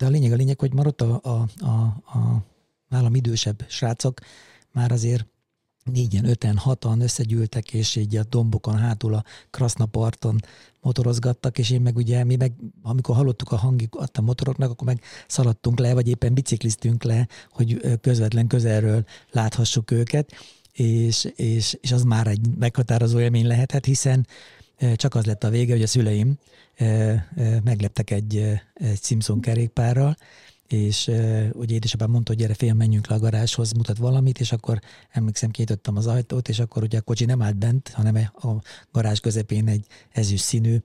De a lényeg a lényeg, hogy már ott a, a, a, a nálam idősebb srácok már azért négyen, öten, hatan összegyűltek, és így a dombokon hátul a Krasznaparton motorozgattak, és én meg ugye, mi meg, amikor hallottuk a hangikat a motoroknak, akkor meg szaladtunk le, vagy éppen bicikliztünk le, hogy közvetlen közelről láthassuk őket, és, és, és az már egy meghatározó élmény lehetett, hiszen csak az lett a vége, hogy a szüleim megleptek egy, egy Simpson kerékpárral, és ugye édesapám mondta, hogy gyere fél, menjünk le a garázshoz, mutat valamit, és akkor emlékszem, kinyitottam az ajtót, és akkor ugye a kocsi nem állt bent, hanem a garázs közepén egy ezüst színű,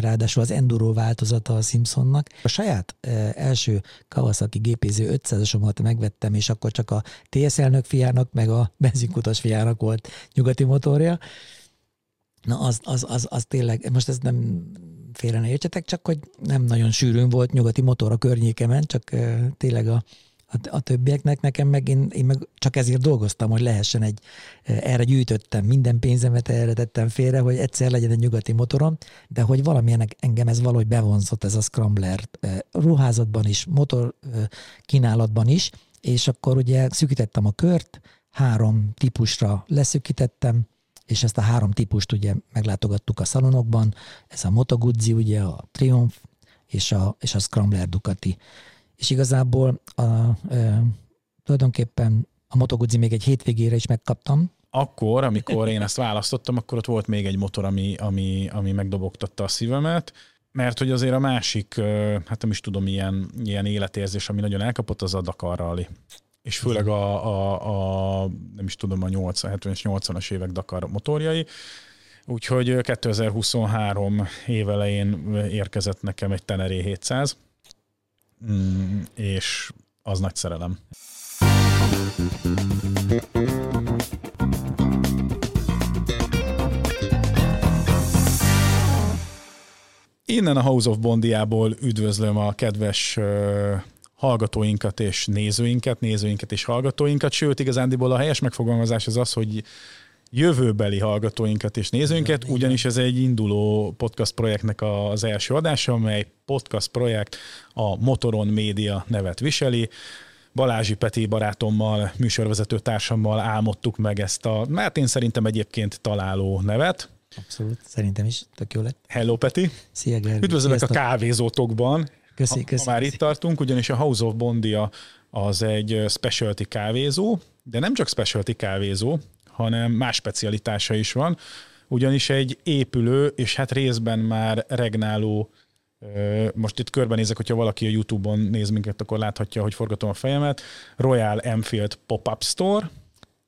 ráadásul az enduro változata a Simpsonnak. A saját első Kawasaki gépéző 500-asomat megvettem, és akkor csak a TS elnök fiának, meg a benzinkutas fiának volt nyugati motorja, Na az, az, az, az tényleg, most ez nem félre ne értsetek, csak hogy nem nagyon sűrűn volt nyugati motor a környékemen, csak tényleg a, a, a többieknek, nekem meg én, én meg csak ezért dolgoztam, hogy lehessen egy, erre gyűjtöttem, minden pénzemet erre tettem félre, hogy egyszer legyen egy nyugati motorom, de hogy valamilyen engem ez valahogy bevonzott ez a Scrambler ruházatban is, motor kínálatban is, és akkor ugye szűkítettem a kört, három típusra leszűkítettem, és ezt a három típust ugye meglátogattuk a szalonokban, ez a Moto Guzzi, ugye a Triumph és a, és a Scrambler Ducati. És igazából a, e, tulajdonképpen a Moto Guzzi még egy hétvégére is megkaptam, akkor, amikor én ezt választottam, akkor ott volt még egy motor, ami, ami, ami megdobogtatta a szívemet, mert hogy azért a másik, hát nem is tudom, ilyen, ilyen életérzés, ami nagyon elkapott, az a Dakar Rally és főleg a, a, a nem is tudom, a 80, 70-es, 80-as évek Dakar motorjai. Úgyhogy 2023 évelején érkezett nekem egy Teneré 700, mm, és az nagy szerelem. Innen a House of Bondiából üdvözlöm a kedves hallgatóinkat és nézőinket, nézőinket és hallgatóinkat, sőt, igazándiból a helyes megfogalmazás az az, hogy jövőbeli hallgatóinkat és nézőinket, ugyanis ez egy induló podcast projektnek az első adása, amely podcast projekt a Motoron Média nevet viseli. Balázsi Peti barátommal, műsorvezető társammal álmodtuk meg ezt a, hát én szerintem egyébként találó nevet. Abszolút, szerintem is tök jó lett. Hello Peti! Szia Gergő! Üdvözlök a kávézótokban, Köszi, köszi, ha már köszi. itt tartunk, ugyanis a House of Bondia az egy specialty kávézó, de nem csak specialty kávézó, hanem más specialitása is van, ugyanis egy épülő, és hát részben már regnáló most itt körbenézek, hogyha valaki a YouTube-on néz minket, akkor láthatja, hogy forgatom a fejemet. Royal Enfield Pop-Up Store.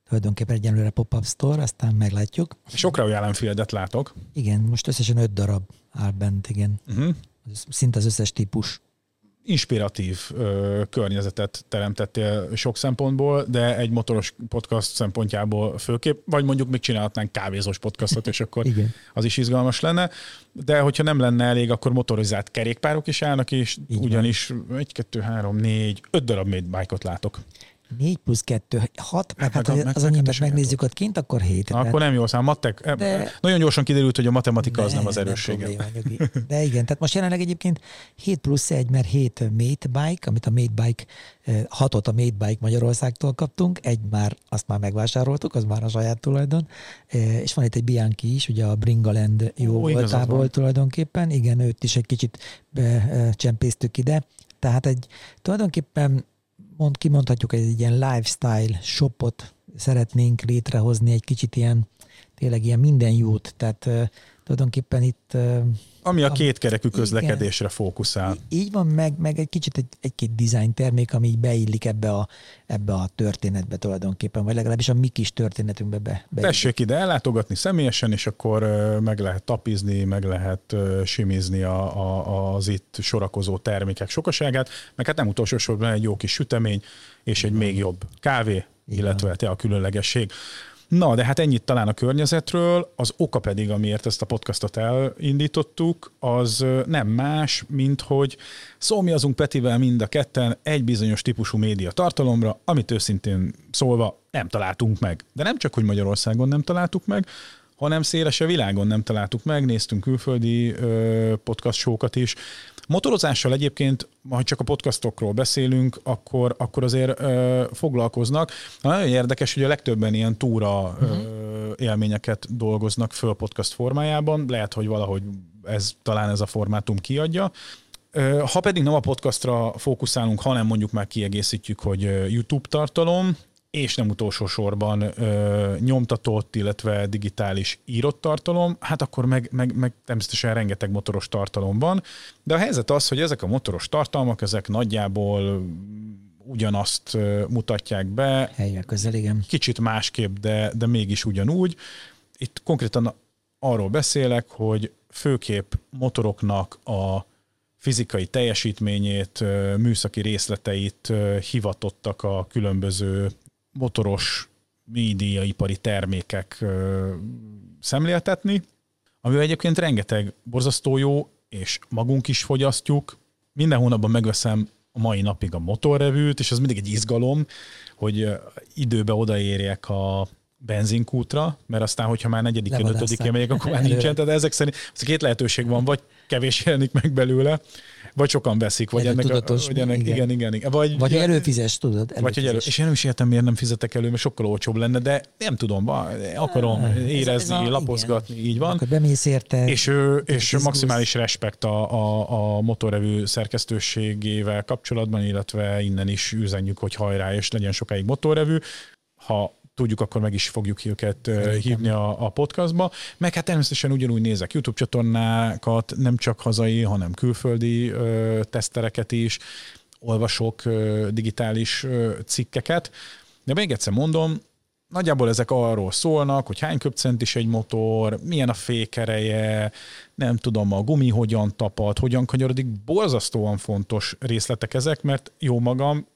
Tulajdonképpen egyenlőre Pop-Up Store, aztán meglátjuk. Sok Royal Enfieldet látok. Igen, most összesen öt darab áll bent, igen. Uh-huh szinte az összes típus. Inspiratív ö, környezetet teremtettél sok szempontból, de egy motoros podcast szempontjából főképp, vagy mondjuk még csinálhatnánk kávézós podcastot, és akkor Igen. az is izgalmas lenne. De hogyha nem lenne elég, akkor motorizált kerékpárok is állnak, és Így ugyanis egy, kettő, három, négy, öt darab made bike-ot látok. 4 plusz 2, 6, meg hát, hát az annyi, megnézzük ott kint, akkor 7. Akkor nem jó szám. Matek, de, nagyon gyorsan kiderült, hogy a matematika az nem az erőssége. De igen, tehát most jelenleg egyébként 7 plusz 1, mert 7 Mate Bike, amit a Mate Bike, 6-ot a Mate Bike Magyarországtól kaptunk, egy már, azt már megvásároltuk, az már a saját tulajdon, és van itt egy Bianchi is, ugye a Bringaland jó Ó, voltából tulajdonképpen, igen, őt is egy kicsit csempésztük ide, tehát egy tulajdonképpen mond, kimondhatjuk, egy ilyen lifestyle shopot szeretnénk létrehozni, egy kicsit ilyen, tényleg ilyen minden jót, tehát tulajdonképpen itt ami a kétkerekű közlekedésre igen, fókuszál. Így van, meg, meg egy kicsit egy, egy-két design termék, ami így beillik ebbe a, ebbe a történetbe tulajdonképpen, vagy legalábbis a mi kis történetünkbe be. be Tessék ide ellátogatni személyesen, és akkor meg lehet tapizni, meg lehet simizni a, a, az itt sorakozó termékek sokaságát, meg hát nem utolsó sorban egy jó kis sütemény, és egy még jobb kávé, illetve te a különlegesség. Na, de hát ennyit talán a környezetről, az oka pedig, amiért ezt a podcastot elindítottuk, az nem más, mint hogy szólmiazunk Petivel mind a ketten egy bizonyos típusú média tartalomra, amit őszintén szólva nem találtunk meg. De nem csak, hogy Magyarországon nem találtuk meg, hanem széles a világon nem találtuk meg, néztünk külföldi ö, podcast showokat is, Motorozással egyébként, ha csak a podcastokról beszélünk, akkor, akkor azért ö, foglalkoznak. Nagyon érdekes, hogy a legtöbben ilyen túra uh-huh. ö, élményeket dolgoznak föl podcast formájában. Lehet, hogy valahogy ez talán ez a formátum kiadja. Ha pedig nem a podcastra fókuszálunk, hanem mondjuk már kiegészítjük, hogy YouTube tartalom, és nem utolsó sorban ö, nyomtatott, illetve digitális írott tartalom, hát akkor meg, meg, meg természetesen rengeteg motoros tartalom van, de a helyzet az, hogy ezek a motoros tartalmak, ezek nagyjából ugyanazt mutatják be. Helyek közel, igen. Kicsit másképp, de, de mégis ugyanúgy. Itt konkrétan arról beszélek, hogy főképp motoroknak a fizikai teljesítményét, műszaki részleteit hivatottak a különböző motoros médiaipari termékek szemléltetni, amivel egyébként rengeteg borzasztó jó, és magunk is fogyasztjuk. Minden hónapban megveszem a mai napig a motorrevűt, és az mindig egy izgalom, hogy időbe odaérjek a benzinkútra, mert aztán, hogyha már negyedik, ötödikén megyek, akkor már nincsen. Tehát ezek szerint ez két lehetőség van, vagy kevés jelenik meg belőle, vagy sokan veszik, vagy ennek, a, vagy ennek igen. igen, igen, igen. Vagy, vagy előfizes, tudod. Előfizes. Vagy hogy elő, és én nem is értem, miért nem fizetek elő, mert sokkal olcsóbb lenne, de nem tudom, akarom ez, érezni, ez a, lapozgatni, igen. így van. Akkor bemész érte. És, és maximális respekt a, a, a motorrevű szerkesztőségével kapcsolatban, illetve innen is üzenjük, hogy hajrá, és legyen sokáig motorrevű. Ha tudjuk, akkor meg is fogjuk őket hívni a, a podcastba. Meg hát természetesen ugyanúgy nézek YouTube csatornákat, nem csak hazai, hanem külföldi ö, tesztereket is, olvasok ö, digitális ö, cikkeket. De még egyszer mondom, nagyjából ezek arról szólnak, hogy hány köpcent egy motor, milyen a fékereje, nem tudom, a gumi hogyan tapad, hogyan kanyarodik. Borzasztóan fontos részletek ezek, mert jó magam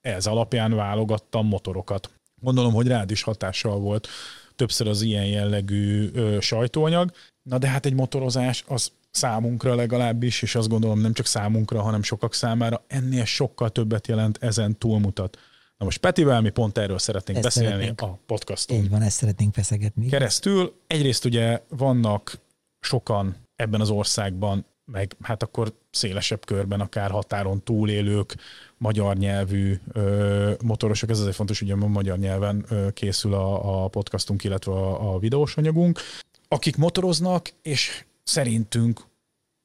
ez alapján válogattam motorokat. Gondolom, hogy rád is hatással volt többször az ilyen jellegű ö, sajtóanyag. Na de hát egy motorozás az számunkra legalábbis, és azt gondolom nem csak számunkra, hanem sokak számára ennél sokkal többet jelent, ezen túlmutat. Na most Petivel mi pont erről szeretnénk ezt beszélni szeretnénk. a podcaston. Így van, ezt szeretnénk feszegetni. Keresztül egyrészt ugye vannak sokan ebben az országban, meg hát akkor szélesebb körben, akár határon túlélők, magyar nyelvű ö, motorosok, ez azért fontos, hogy a magyar nyelven ö, készül a, a podcastunk, illetve a, a videós anyagunk, akik motoroznak, és szerintünk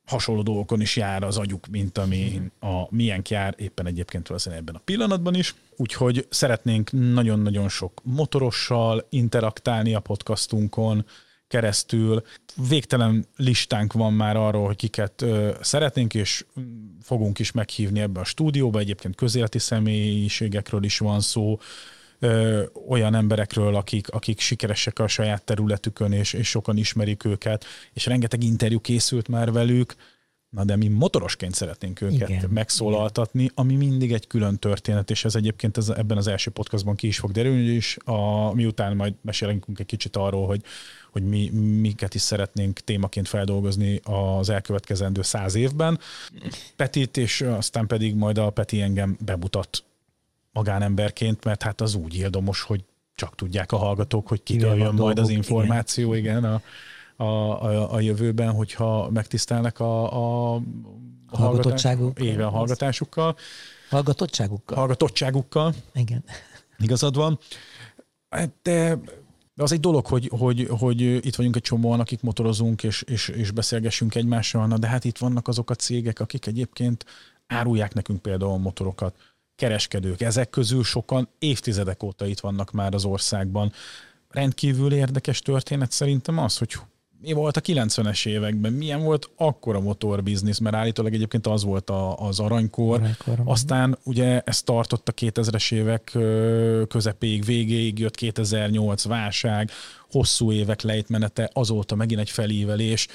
hasonló dolgokon is jár az agyuk, mint ami a milyen jár éppen egyébként valószínűleg ebben a pillanatban is. Úgyhogy szeretnénk nagyon-nagyon sok motorossal interaktálni a podcastunkon, keresztül. Végtelen listánk van már arról, hogy kiket ö, szeretnénk, és fogunk is meghívni ebbe a stúdióba. Egyébként közéleti személyiségekről is van szó, ö, olyan emberekről, akik, akik sikeresek a saját területükön, és, és sokan ismerik őket, és rengeteg interjú készült már velük, Na de mi motorosként szeretnénk őket igen, megszólaltatni, igen. ami mindig egy külön történet, és ez egyébként ez, ebben az első podcastban ki is fog derülni, és a, miután majd mesélünk egy kicsit arról, hogy, hogy mi miket is szeretnénk témaként feldolgozni az elkövetkezendő száz évben. Petit, és aztán pedig majd a Peti engem bemutat magánemberként, mert hát az úgy ildomos, hogy csak tudják a hallgatók, hogy kitől jön majd az információ, igen, igen a, a, a, a jövőben, hogyha megtisztelnek a, a, hallgatottságukkal. Éve a hallgatásukkal. Hallgatottságukkal. Hallgatottságukkal. Igen. Igazad van. De de az egy dolog, hogy, hogy, hogy itt vagyunk egy csomóan, akik motorozunk, és, és, és beszélgessünk egymással, na de hát itt vannak azok a cégek, akik egyébként árulják nekünk például motorokat, kereskedők. Ezek közül sokan évtizedek óta itt vannak már az országban. Rendkívül érdekes történet szerintem az, hogy mi volt a 90-es években, milyen volt akkor a motorbiznisz, mert állítólag egyébként az volt a, az aranykor, aranykor aztán ugye ez tartott a 2000-es évek közepéig, végéig jött 2008 válság, hosszú évek lejtmenete, azóta megint egy felívelés,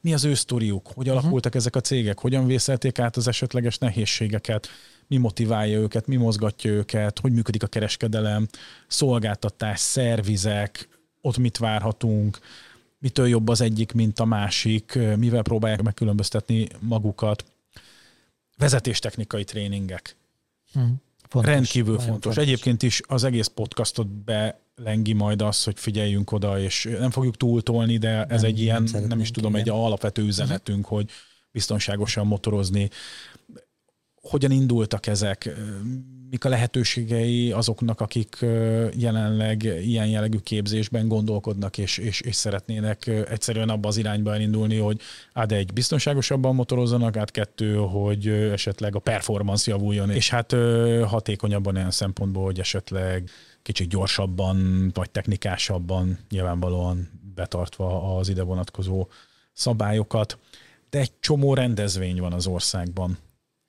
mi az ő sztoriuk, hogy mhm. alakultak ezek a cégek, hogyan vészelték át az esetleges nehézségeket, mi motiválja őket, mi mozgatja őket, hogy működik a kereskedelem, szolgáltatás, szervizek, ott mit várhatunk, mitől jobb az egyik, mint a másik, mivel próbálják megkülönböztetni magukat. Vezetéstechnikai tréningek. Hmm. Fontos, Rendkívül fontos. fontos. Egyébként is az egész podcastot belengi majd az, hogy figyeljünk oda, és nem fogjuk túltolni, de ez nem, egy ilyen, nem, nem is tudom, igen. egy alapvető üzenetünk, hogy biztonságosan motorozni. Hogyan indultak ezek? Mik a lehetőségei azoknak, akik jelenleg ilyen jellegű képzésben gondolkodnak, és, és, és szeretnének egyszerűen abba az irányba elindulni, hogy át egy biztonságosabban motorozzanak, át kettő, hogy esetleg a performance javuljon, és hát hatékonyabban olyan szempontból, hogy esetleg kicsit gyorsabban, vagy technikásabban, nyilvánvalóan betartva az ide vonatkozó szabályokat. De egy csomó rendezvény van az országban,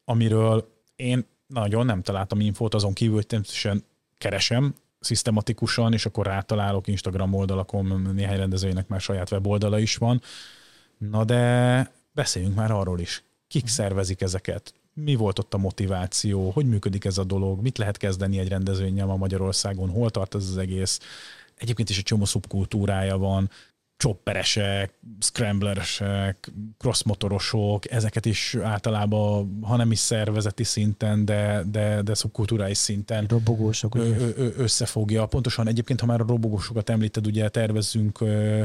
amiről én nagyon nem találtam infót, azon kívül, hogy természetesen keresem szisztematikusan, és akkor rátalálok Instagram oldalakon, néhány rendezvénynek már saját weboldala is van. Na de beszéljünk már arról is. Kik mhm. szervezik ezeket? mi volt ott a motiváció, hogy működik ez a dolog, mit lehet kezdeni egy rendezvényel ma Magyarországon, hol tart ez az egész. Egyébként is egy csomó szubkultúrája van, chopperesek, scrambleresek, crossmotorosok, ezeket is általában, ha nem is szervezeti szinten, de, de, de szubkulturális szinten robogósok, ö, ö, összefogja. Pontosan egyébként, ha már a robogósokat említed, ugye tervezzünk ö,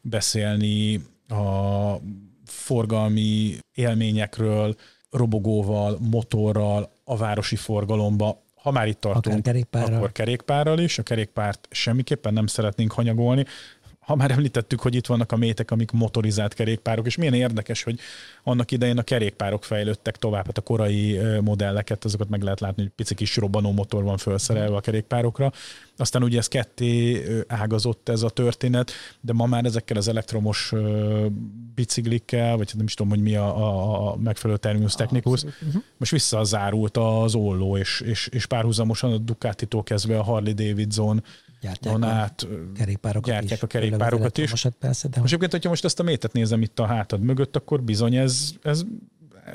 beszélni a forgalmi élményekről, robogóval, motorral, a városi forgalomba, ha már itt tartunk, kerékpárral. akkor kerékpárral is. A kerékpárt semmiképpen nem szeretnénk hanyagolni ha már említettük, hogy itt vannak a métek, amik motorizált kerékpárok, és milyen érdekes, hogy annak idején a kerékpárok fejlődtek tovább, hát a korai modelleket, azokat meg lehet látni, hogy pici kis robbanó motor van felszerelve a kerékpárokra. Aztán ugye ez ketté ágazott ez a történet, de ma már ezekkel az elektromos biciklikkel, vagy nem is tudom, hogy mi a, a, a megfelelő terminus technikus, uh-huh. most visszazárult az olló, és, és, és párhuzamosan a Ducati-tól kezdve a Harley Davidson gyártják át, a kerékpárokat gyártják is, a kerékpárokat is. Persze, de most egyébként, hogyha most ezt a métet nézem itt a hátad mögött, akkor bizony ez, ez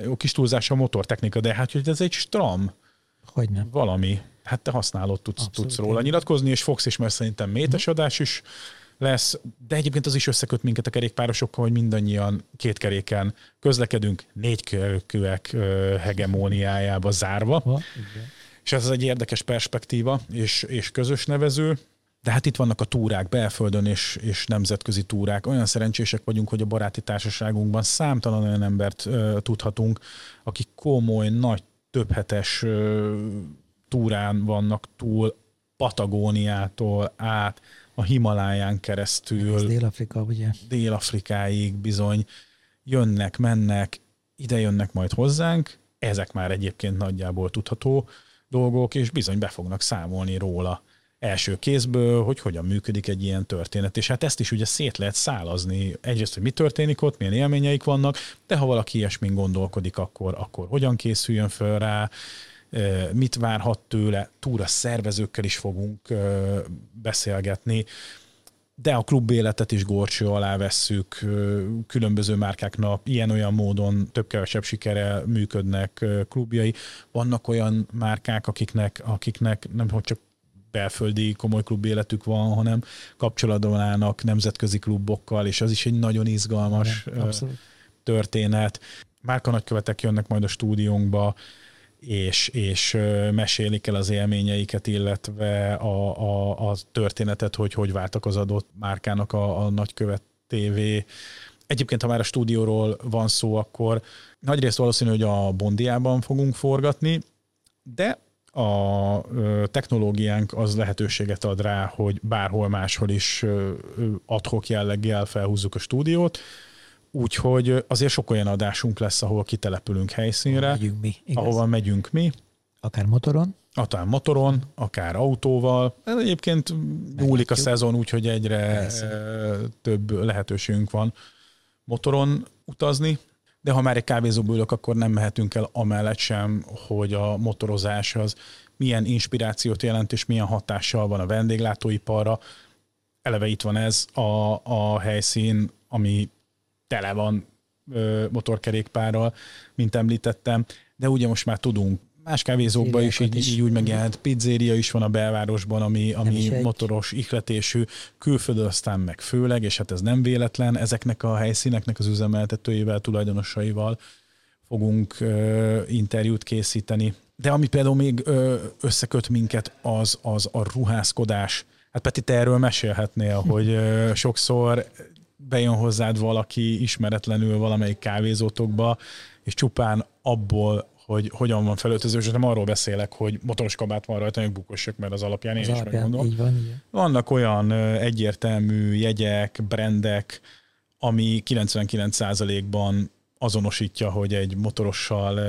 jó kis túlzás a motortechnika, de hát, hogy ez egy stram. Hogy nem. Valami. Hát te használod, tudsz, tudsz róla nyilatkozni, és fogsz is, mert szerintem métes uh-huh. adás is lesz, de egyébként az is összeköt minket a kerékpárosokkal, hogy mindannyian két keréken közlekedünk, négy kerekűek hegemóniájába zárva. Ha, és ez egy érdekes perspektíva és, és közös nevező. De hát itt vannak a túrák belföldön és, és nemzetközi túrák. Olyan szerencsések vagyunk, hogy a baráti társaságunkban számtalan olyan embert ö, tudhatunk, akik komoly, nagy, többhetes ö, túrán vannak túl, Patagóniától át, a Himaláján keresztül. Ez Dél-Afrika, ugye? Dél-Afrikáig bizony jönnek, mennek, ide jönnek majd hozzánk, ezek már egyébként nagyjából tudható dolgok, és bizony be fognak számolni róla első kézből, hogy hogyan működik egy ilyen történet. És hát ezt is ugye szét lehet szálazni. Egyrészt, hogy mi történik ott, milyen élményeik vannak, de ha valaki ilyesmin gondolkodik, akkor, akkor hogyan készüljön föl rá, mit várhat tőle, túra szervezőkkel is fogunk beszélgetni, de a klub életet is gorcső alá vesszük, különböző márkáknak ilyen-olyan módon több-kevesebb sikere működnek klubjai. Vannak olyan márkák, akiknek, akiknek nem hogy csak belföldi komoly klub életük van, hanem kapcsolatban állnak nemzetközi klubokkal, és az is egy nagyon izgalmas Igen, történet. Márka nagykövetek jönnek majd a stúdiónkba, és, és mesélik el az élményeiket, illetve a, a, a történetet, hogy hogy váltak az adott márkának a, a nagykövet TV. Egyébként, ha már a stúdióról van szó, akkor nagyrészt valószínű, hogy a Bondiában fogunk forgatni, de a technológiánk az lehetőséget ad rá, hogy bárhol máshol is adhok jelleggel felhúzzuk a stúdiót, Úgyhogy azért sok olyan adásunk lesz, ahol kitelepülünk helyszínre. Ahol megyünk mi. Igaz? Ahova megyünk mi. Akár motoron. Akár motoron, akár autóval. Ez egyébként múlik a szezon, úgyhogy egyre Persze. több lehetőségünk van motoron utazni. De ha már egy kávézóba ülök, akkor nem mehetünk el amellett sem, hogy a motorozás az milyen inspirációt jelent, és milyen hatással van a vendéglátóiparra. Eleve itt van ez a, a helyszín, ami tele van ö, motorkerékpárral, mint említettem, de ugye most már tudunk más kávézókban is így, így úgy megjelent, pizzéria is van a belvárosban, ami, ami motoros ihletésű, külföldön aztán meg főleg, és hát ez nem véletlen, ezeknek a helyszíneknek az üzemeltetőivel, tulajdonosaival fogunk ö, interjút készíteni. De ami például még ö, összeköt minket, az, az a ruházkodás. Hát Peti, te erről mesélhetnél, hogy ö, sokszor bejön hozzád valaki ismeretlenül valamelyik kávézótokba, és csupán abból, hogy hogyan van felöltöző, és nem arról beszélek, hogy motoros kabát van rajta, hogy bukossak, mert az alapján én az is alapján, megmondom. Így van, így. Vannak olyan egyértelmű jegyek, brendek, ami 99%-ban azonosítja, hogy egy motorossal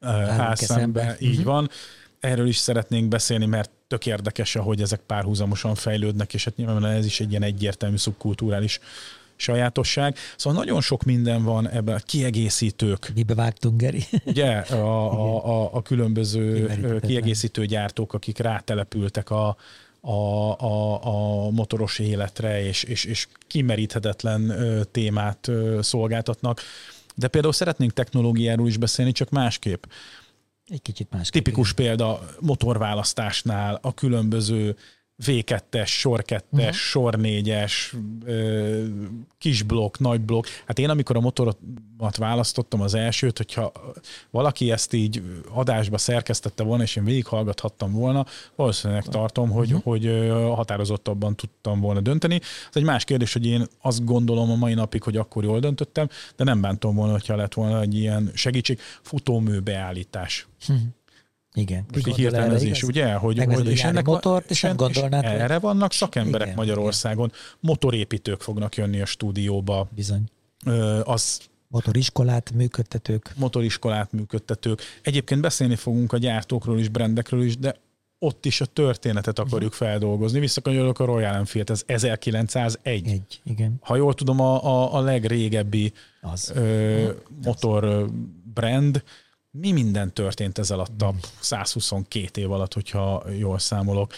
áll szembe. Így uh-huh. van. Erről is szeretnénk beszélni, mert tök érdekes, hogy ezek párhuzamosan fejlődnek, és hát nyilván ez is egy ilyen egyértelmű szubkulturális sajátosság. Szóval nagyon sok minden van ebben, kiegészítők. Mibe vágtunk, Geri? Ugye, a, a, a, a különböző kiegészítő gyártók, akik rátelepültek a, a, a, a motoros életre, és, és, és kimeríthetetlen témát szolgáltatnak. De például szeretnénk technológiáról is beszélni, csak másképp. Egy kicsit másképp. Tipikus igen. példa motorválasztásnál a különböző V2-es, sor 2-es, uh-huh. sor 4-es, kis blokk, nagy blokk. Hát én amikor a motoromat választottam az elsőt, hogyha valaki ezt így adásba szerkesztette volna, és én végighallgathattam volna, valószínűleg tartom, hogy, uh-huh. hogy határozottabban tudtam volna dönteni. Ez egy más kérdés, hogy én azt gondolom a mai napig, hogy akkor jól döntöttem, de nem bántom volna, hogyha lett volna egy ilyen segítség, futómű beállítás. Uh-huh. Igen. Hirtelmezés, ugye? Hogy, hogy és ennek motort, és nem gondolnád, erre vannak szakemberek igen, Magyarországon. Igen. Motorépítők fognak jönni a stúdióba. Bizony. Ö, az Motoriskolát működtetők. Motoriskolát működtetők. Egyébként beszélni fogunk a gyártókról is, brendekről is, de ott is a történetet akarjuk feldolgozni. Visszakanyolok a Royal Enfield, ez 1901. Egy, igen. Ha jól tudom, a, a, a legrégebbi az. Ö, motor brand, mi minden történt ez alatt a 122 év alatt, hogyha jól számolok.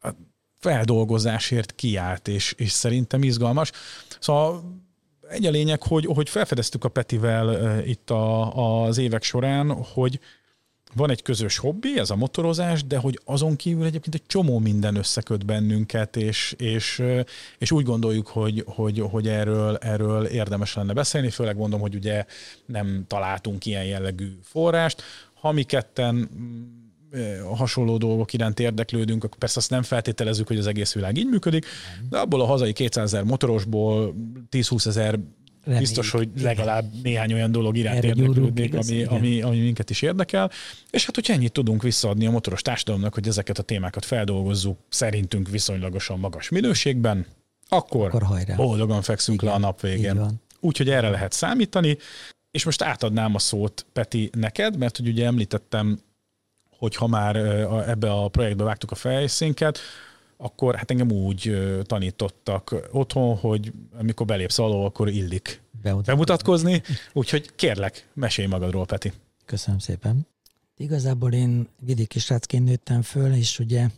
A feldolgozásért kiállt, és, és szerintem izgalmas. Szóval egy a lényeg, hogy, hogy felfedeztük a Petivel itt a, az évek során, hogy van egy közös hobbi, ez a motorozás, de hogy azon kívül egyébként egy csomó minden összeköt bennünket, és, és, és úgy gondoljuk, hogy, hogy, hogy erről, erről érdemes lenne beszélni, főleg mondom, hogy ugye nem találtunk ilyen jellegű forrást. Ha mi ketten mm, hasonló dolgok iránt érdeklődünk, akkor persze azt nem feltételezzük, hogy az egész világ így működik, de abból a hazai 200 ezer motorosból 10-20 ezer Reméljük. Biztos, hogy legalább néhány olyan dolog iránt érdeklődnék, ami, ami, ami minket is érdekel. És hát, hogyha ennyit tudunk visszaadni a motoros társadalomnak, hogy ezeket a témákat feldolgozzuk szerintünk viszonylagosan magas minőségben, akkor, akkor hajrá. boldogan fekszünk Igen, le a nap végén. Úgyhogy erre lehet számítani. És most átadnám a szót, Peti, neked, mert hogy ugye említettem, hogy ha már ebbe a projektbe vágtuk a fejszénket, akkor hát engem úgy tanítottak otthon, hogy amikor belépsz alól, akkor illik bemutatkozni. bemutatkozni. Úgyhogy kérlek, mesélj magadról, Peti. Köszönöm szépen. Igazából én vidéki srácként nőttem föl, és ugye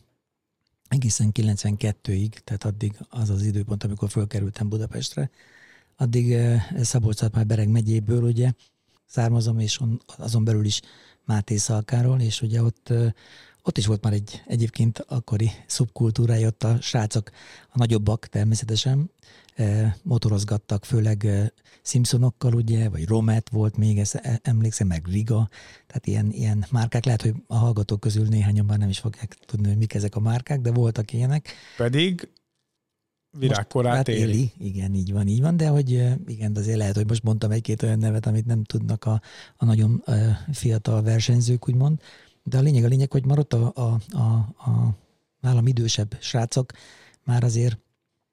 egészen 92-ig, tehát addig az az időpont, amikor fölkerültem Budapestre, addig szabolcs már Bereg megyéből ugye származom, és on, azon belül is Máté Szalkáról, és ugye ott ott is volt már egy egyébként akkori szubkultúrája, ott a srácok, a nagyobbak természetesen e, motorozgattak, főleg e, Simpsonokkal, ugye, vagy Romet volt még, ezt e, emlékszem, meg Riga, tehát ilyen, ilyen márkák, lehet, hogy a hallgatók közül néhányan már nem is fogják tudni, hogy mik ezek a márkák, de voltak ilyenek. Pedig virágkorát hát éli. éli. Igen, így van, így van, de hogy igen, azért lehet, hogy most mondtam egy-két olyan nevet, amit nem tudnak a, a nagyon fiatal versenyzők, úgymond. De a lényeg a lényeg, hogy már ott a, a, a, a nálam idősebb srácok már azért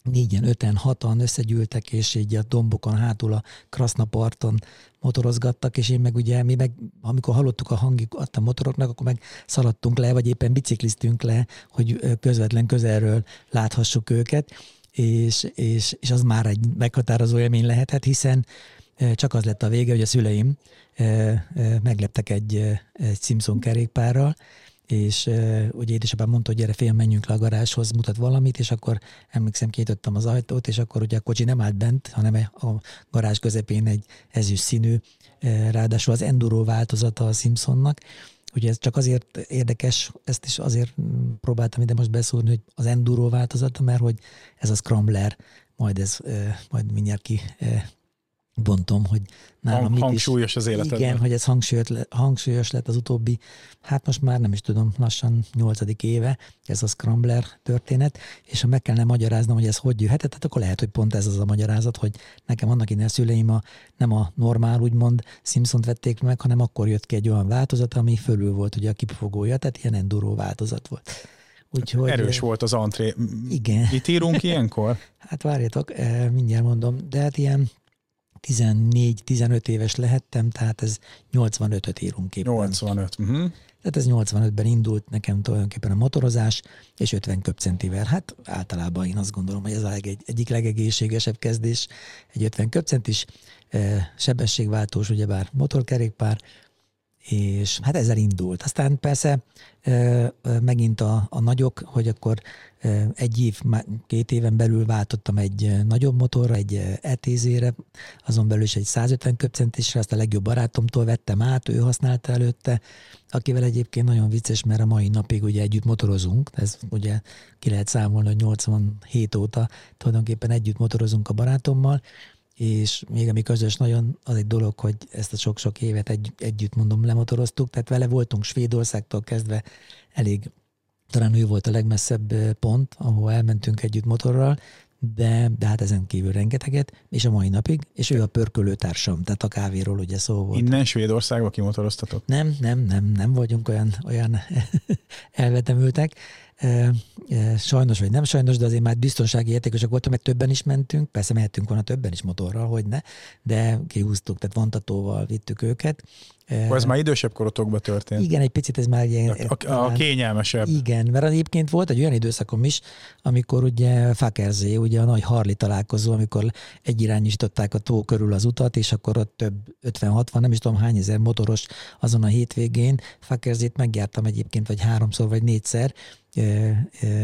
négyen, öten, hatan összegyűltek, és így a dombokon hátul a Krasznaparton motorozgattak, és én meg ugye, mi meg, amikor hallottuk a hangikat a motoroknak, akkor meg szaladtunk le, vagy éppen bicikliztünk le, hogy közvetlen közelről láthassuk őket, és, és, és az már egy meghatározó élmény lehetett, hiszen csak az lett a vége, hogy a szüleim megleptek egy, egy Simpson kerékpárral, és ugye édesapám mondta, hogy gyere fél, menjünk le a garázshoz, mutat valamit, és akkor emlékszem, kinyitottam az ajtót, és akkor ugye a kocsi nem állt bent, hanem a garázs közepén egy ezüst színű, ráadásul az enduro változata a Simpsonnak, Ugye ez csak azért érdekes, ezt is azért próbáltam ide most beszúrni, hogy az enduro változata, mert hogy ez a scrambler, majd ez majd mindjárt ki bontom, hogy nálam Hang, mit hangsúlyos az életedben. Igen, hogy ez hangsúlyos, hangsúlyos lett az utóbbi, hát most már nem is tudom, lassan nyolcadik éve, ez a Scrambler történet, és ha meg kellene magyaráznom, hogy ez hogy jöhetett, hát akkor lehet, hogy pont ez az a magyarázat, hogy nekem annak innen szüleim a, nem a normál, úgymond Simpsont vették meg, hanem akkor jött ki egy olyan változat, ami fölül volt ugye a kipufogója, tehát ilyen enduro változat volt. Úgyhogy, Erős volt az antré. Igen. Mit írunk ilyenkor? hát várjatok, mindjárt mondom, de hát ilyen 14-15 éves lehettem, tehát ez 85-öt írunk éppen. 85. Uh-huh. Tehát ez 85-ben indult nekem tulajdonképpen a motorozás, és 50 köpcentivel. Hát általában én azt gondolom, hogy ez a leg, egyik legegészségesebb kezdés, egy 50 köpcentis, sebességváltós, ugyebár motorkerékpár, és hát ezzel indult. Aztán persze megint a, a nagyok, hogy akkor egy év, két éven belül váltottam egy nagyobb motorra, egy ETZ-re, azon belül is egy 150 köpcentisre, azt a legjobb barátomtól vettem át, ő használta előtte, akivel egyébként nagyon vicces, mert a mai napig ugye együtt motorozunk, ez ugye ki lehet számolni, hogy 87 óta tulajdonképpen együtt motorozunk a barátommal, és még ami közös nagyon, az egy dolog, hogy ezt a sok-sok évet egy, együtt mondom lemotoroztuk, tehát vele voltunk Svédországtól kezdve elég, talán ő volt a legmesszebb pont, ahol elmentünk együtt motorral, de, de hát ezen kívül rengeteget, és a mai napig, és ő a pörkölő társam, tehát a kávéról ugye szó volt. Innen Svédországba kimotoroztatok? Nem, nem, nem, nem vagyunk olyan, olyan elvetemültek, Sajnos vagy nem sajnos, de azért már biztonsági értékesek voltam, mert többen is mentünk, persze mehetünk volna többen is motorral, hogy ne, de kihúztuk, tehát vontatóval vittük őket. Akkor ez már idősebb korotokban történt. Igen, egy picit ez már ilyen... A, a, a kényelmesebb. Igen, mert egyébként volt egy olyan időszakom is, amikor ugye Fakerzé, ugye a nagy Harli találkozó, amikor egyirányosították a tó körül az utat, és akkor ott több 50-60, nem is tudom hány ezer motoros azon a hétvégén. Fakerzét megjártam egyébként, vagy háromszor, vagy négyszer,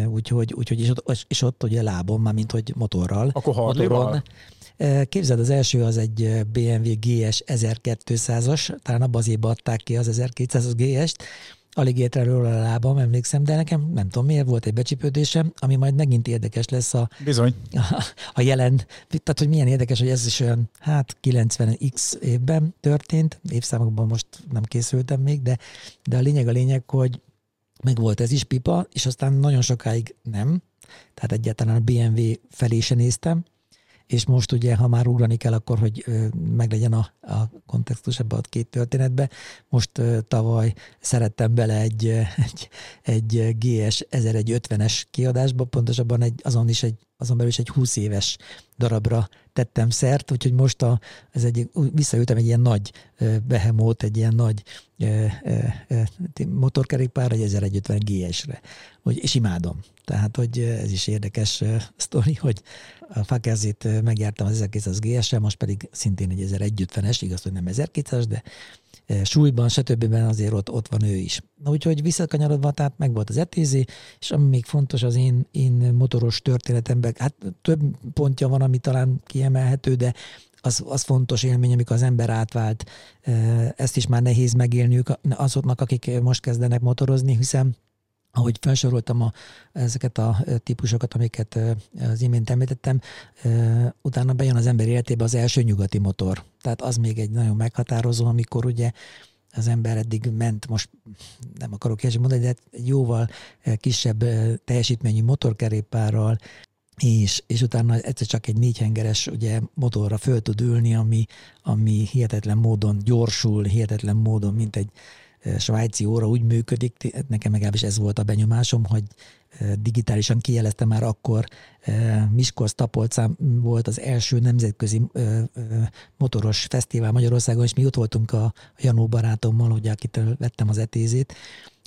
úgyhogy, úgyhogy és, ott, és ott ugye lábom, már mint hogy motorral. Akkor motoron. Képzeld, az első az egy BMW GS 1200-as, talán abban az évben adták ki az 1200-as GS-t, alig ért elől a lábam, emlékszem, de nekem nem tudom miért volt egy becsipődésem, ami majd megint érdekes lesz a, Bizony. a, a jelen. Tehát, hogy milyen érdekes, hogy ez is olyan, hát 90x évben történt, évszámokban most nem készültem még, de, de a lényeg a lényeg, hogy meg volt ez is pipa, és aztán nagyon sokáig nem, tehát egyáltalán a BMW felé se néztem, és most ugye, ha már ugrani kell, akkor, hogy meglegyen a, a kontextus ebbe a két történetbe, most tavaly szerettem bele egy, egy, egy GS 1150-es kiadásba, pontosabban egy, azon is egy azon belül is egy 20 éves darabra tettem szert, úgyhogy most a, ez egy, visszajöttem egy ilyen nagy behemót, egy ilyen nagy motorkerékpár, egy 1150 GS-re, és imádom. Tehát, hogy ez is érdekes sztori, hogy a Fakerzét megjártam az 1200 GS-re, most pedig szintén egy 1150-es, igaz, hogy nem 1200, de súlyban, stb. azért ott, ott van ő is. Na, úgyhogy visszakanyarodva, tehát meg volt az etézi, és ami még fontos az én, én motoros történetemben, hát több pontja van, ami talán kiemelhető, de az, az fontos élmény, amikor az ember átvált. Ezt is már nehéz megélniük azoknak, akik most kezdenek motorozni, hiszen ahogy felsoroltam a, ezeket a típusokat, amiket az imént említettem, utána bejön az ember életébe az első nyugati motor. Tehát az még egy nagyon meghatározó, amikor ugye az ember eddig ment, most nem akarok ilyesmi mondani, de egy jóval kisebb teljesítményű motorkerékpárral, és, és utána egyszer csak egy négyhengeres ugye, motorra föl tud ülni, ami, ami hihetetlen módon gyorsul, hihetetlen módon, mint egy svájci óra úgy működik, nekem legalábbis ez volt a benyomásom, hogy digitálisan kijelezte már akkor Miskolc Tapolcán volt az első nemzetközi motoros fesztivál Magyarországon, és mi ott voltunk a Janó barátommal, ugye, akitől vettem az etézét,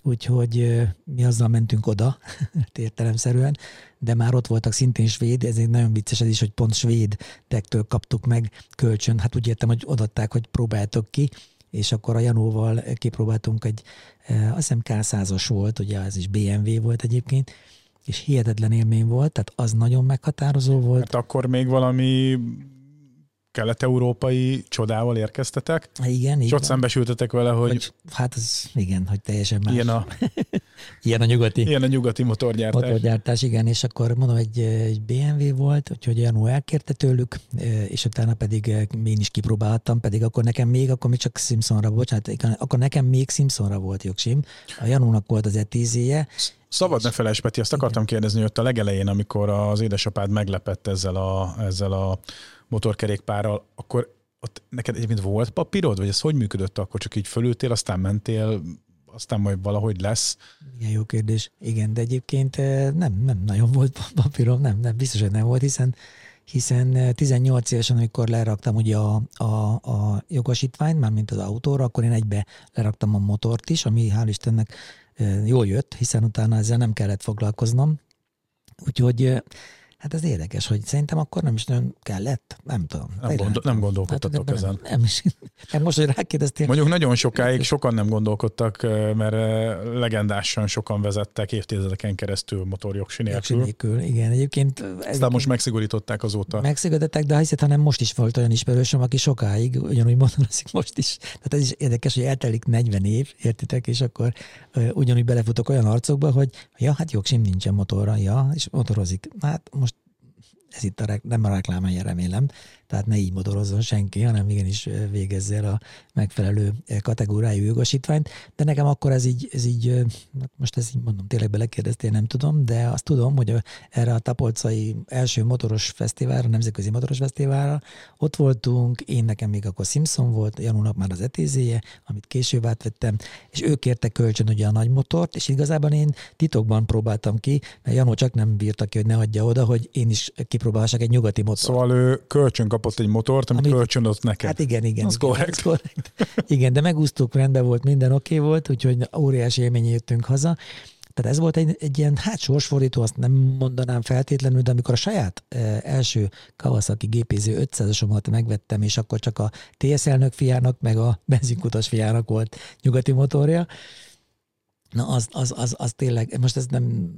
úgyhogy mi azzal mentünk oda, értelemszerűen, de már ott voltak szintén svéd, ez egy nagyon vicces ez is, hogy pont svéd tektől kaptuk meg kölcsön, hát úgy értem, hogy odatták, hogy próbáltok ki, és akkor a Janóval kipróbáltunk egy, azt hiszem K100-as volt, ugye ez is BMW volt egyébként, és hihetetlen élmény volt, tehát az nagyon meghatározó volt. Hát akkor még valami kelet-európai csodával érkeztetek. Igen, És ott szembesültetek vele, hogy... hogy hát az, igen, hogy teljesen más. Ilyen a Ilyen a nyugati. Ilyen a nyugati motorgyártás. Motorgyártás, igen, és akkor mondom, egy, egy BMW volt, úgyhogy Janu elkérte tőlük, és utána pedig én is kipróbáltam, pedig akkor nekem még, akkor még csak Simpsonra, bocsánat, akkor nekem még Simpsonra volt jogsim. A Janúnak volt az etízéje. Szabad ne felejtsd, Peti, azt akartam kérdezni, hogy ott a legelején, amikor az édesapád meglepett ezzel a, ezzel a motorkerékpárral, akkor ott neked egyébként volt papírod, vagy ez hogy működött akkor? Csak így fölültél, aztán mentél, aztán majd valahogy lesz? Igen, jó kérdés. Igen, de egyébként eh, nem, nem nagyon volt papírom, nem, nem, biztos, hogy nem volt, hiszen hiszen 18 eh, évesen, amikor leraktam ugye a, a, a jogosítványt, mármint az autóra, akkor én egybe leraktam a motort is, ami hál' Istennek eh, jól jött, hiszen utána ezzel nem kellett foglalkoznom. Úgyhogy Hát ez érdekes, hogy szerintem akkor nem is nagyon kellett, nem tudom. Nem, gondol, nem gondolkodtatok hát, ezen. Nem, nem is. Hát most, hogy rákérdeztél. Mondjuk nagyon sokáig sokan nem gondolkodtak, mert legendásan sokan vezettek évtizedeken keresztül motorjogsi nélkül. nélkül. igen. Egyébként... Aztán most megszigorították azóta. Megszigorították, de hiszed, hanem most is volt olyan ismerősöm, aki sokáig ugyanúgy motorozik most is. Tehát ez is érdekes, hogy eltelik 40 év, értitek, és akkor ugyanúgy belefutok olyan arcokba, hogy ja, hát jogsim nincsen motorra, ja, és motorozik. Hát most ez itt a, nem a reklámhelye remélem, tehát ne így motorozzon senki, hanem igenis végezze el a megfelelő kategóriájú jogosítványt. De nekem akkor ez így, ez így, hát most ez így mondom, tényleg belekérdeztél, nem tudom, de azt tudom, hogy erre a Tapolcai első motoros fesztiválra, nemzetközi motoros fesztiválra ott voltunk, én nekem még akkor Simpson volt, Janúnak már az etézéje, amit később átvettem, és ők kértek kölcsön ugye a nagy motort, és igazából én titokban próbáltam ki, mert Janó csak nem bírta ki, hogy ne adja oda, hogy én is kipróbálhassak egy nyugati motort. Szóval ő kölcsön kapott egy motort, amit, amit kölcsönött neked. Hát igen, igen. Az igen, korrekt. korrekt. igen, de megúsztuk, rendben volt, minden oké okay volt, úgyhogy óriási élmény jöttünk haza. Tehát ez volt egy, egy ilyen hát sorsfordító, azt nem mondanám feltétlenül, de amikor a saját e, első Kawasaki GPZ 500-asomat megvettem, és akkor csak a TS elnök fiának, meg a benzinkutas fiának volt nyugati motorja, na az, az, az, az tényleg, most ez nem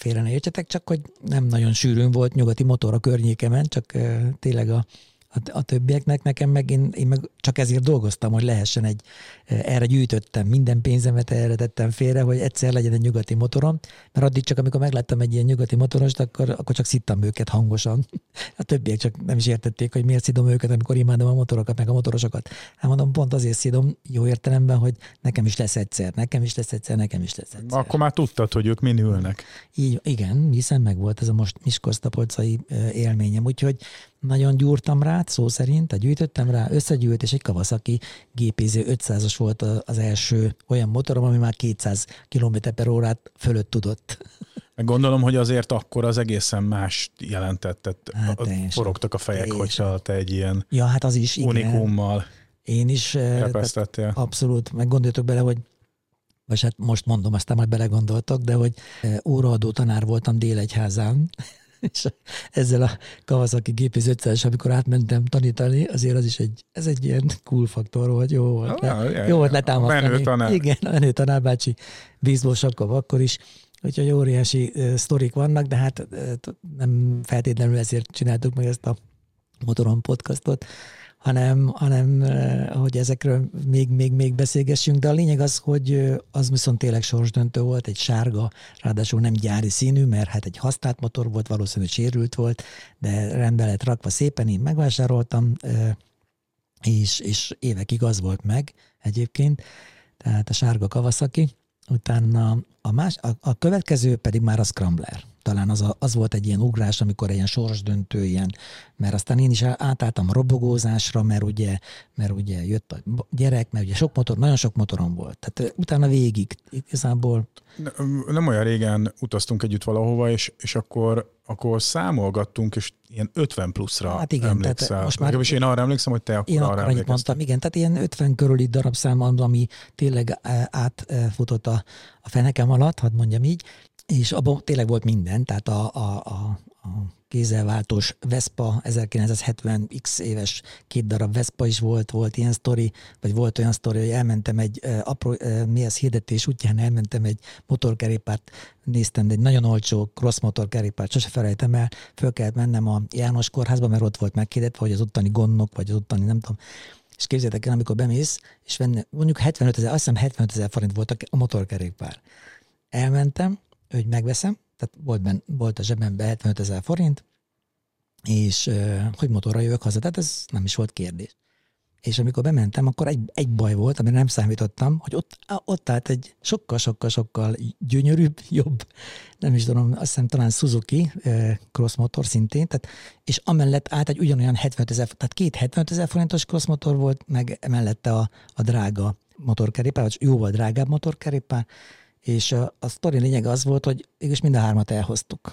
félre ne értsetek, csak hogy nem nagyon sűrűn volt nyugati motor a környékemen, csak tényleg a a, a többieknek, nekem meg én, én meg csak ezért dolgoztam, hogy lehessen egy, erre gyűjtöttem, minden pénzemet erre tettem félre, hogy egyszer legyen egy nyugati motorom, mert addig csak amikor megláttam egy ilyen nyugati motorost, akkor, akkor csak szittam őket hangosan. A többiek csak nem is értették, hogy miért szidom őket, amikor imádom a motorokat, meg a motorosokat. Hát mondom, pont azért szidom jó értelemben, hogy nekem is lesz egyszer, nekem is lesz egyszer, nekem is lesz egyszer. Akkor már tudtad, hogy ők min ülnek. Így, igen, hiszen meg volt ez a most Miskolc élményem, úgyhogy nagyon gyúrtam rá, szó szerint, gyűjtöttem rá, összegyűjt, és egy Kawasaki GPZ 500-as volt az első olyan motorom, ami már 200 km per órát fölött tudott. Gondolom, hogy azért akkor az egészen más jelentett, tehát hát forogtak a fejek, teljesen. hogyha te egy ilyen ja, hát az is, unikummal Én is repesztettél. Abszolút, meg gondoljatok bele, hogy vagy hát most mondom, aztán majd belegondoltok, de hogy óraadó tanár voltam Délegyházán, és ezzel a Kawasaki gépész 500 amikor átmentem tanítani, azért az is egy, ez egy ilyen cool faktor volt, jó volt. Ah, le, jó volt letámasztani. Menő tanár. Igen, a menő tanárbácsi vízból sapkov akkor is. Úgyhogy óriási uh, sztorik vannak, de hát uh, nem feltétlenül ezért csináltuk meg ezt a Motoron podcastot, hanem, hanem eh, hogy ezekről még, még, még beszélgessünk, de a lényeg az, hogy eh, az viszont tényleg sorsdöntő volt, egy sárga, ráadásul nem gyári színű, mert hát egy használt motor volt, valószínűleg sérült volt, de rendbe lett rakva szépen, én megvásároltam, eh, és, és évekig az volt meg egyébként, tehát a sárga Kawasaki, utána a, más, a, a következő pedig már a Scrambler talán az, a, az volt egy ilyen ugrás, amikor egy ilyen sorsdöntő ilyen, mert aztán én is átálltam robogózásra, mert ugye, mert ugye jött a gyerek, mert ugye sok motor, nagyon sok motorom volt. Tehát utána végig igazából... Nem, nem olyan régen utaztunk együtt valahova, és, és akkor, akkor számolgattunk, és ilyen 50 pluszra hát igen, emlékszel. Tehát most már, én arra emlékszem, hogy te akkor én arra akkor mondtam, igen, tehát ilyen 50 körüli darabszám, ami tényleg átfutott a, a fenekem alatt, hadd mondjam így, és abban tényleg volt minden, tehát a, a, a, a kézzelváltós Vespa, 1970x éves két darab Vespa is volt, volt ilyen sztori, vagy volt olyan sztori, hogy elmentem egy apró, mi az hirdetés útján, elmentem egy motorkerékpárt, néztem, egy nagyon olcsó cross motorkerékpárt, sose felejtem el, föl kellett mennem a János kórházba, mert ott volt megkérdetve, hogy az ottani gondnok, vagy az ottani nem tudom, és képzeljétek el, amikor bemész, és venne, mondjuk 75 ezer, azt hiszem 75 ezer forint volt a motorkerékpár. Elmentem, hogy megveszem, tehát volt, ben, volt a zsebemben 75 ezer forint, és hogy motorra jövök haza, tehát ez nem is volt kérdés. És amikor bementem, akkor egy, egy baj volt, amire nem számítottam, hogy ott, ott állt egy sokkal-sokkal-sokkal gyönyörűbb, jobb, nem is tudom, azt hiszem talán Suzuki cross motor szintén, tehát, és amellett állt egy ugyanolyan 75 ezer, tehát két 75 ezer forintos cross motor volt, meg mellette a, a drága motorkerékpár, vagy jóval drágább motorkerékpár, és a, a sztori lényeg az volt, hogy mégis mind a hármat elhoztuk.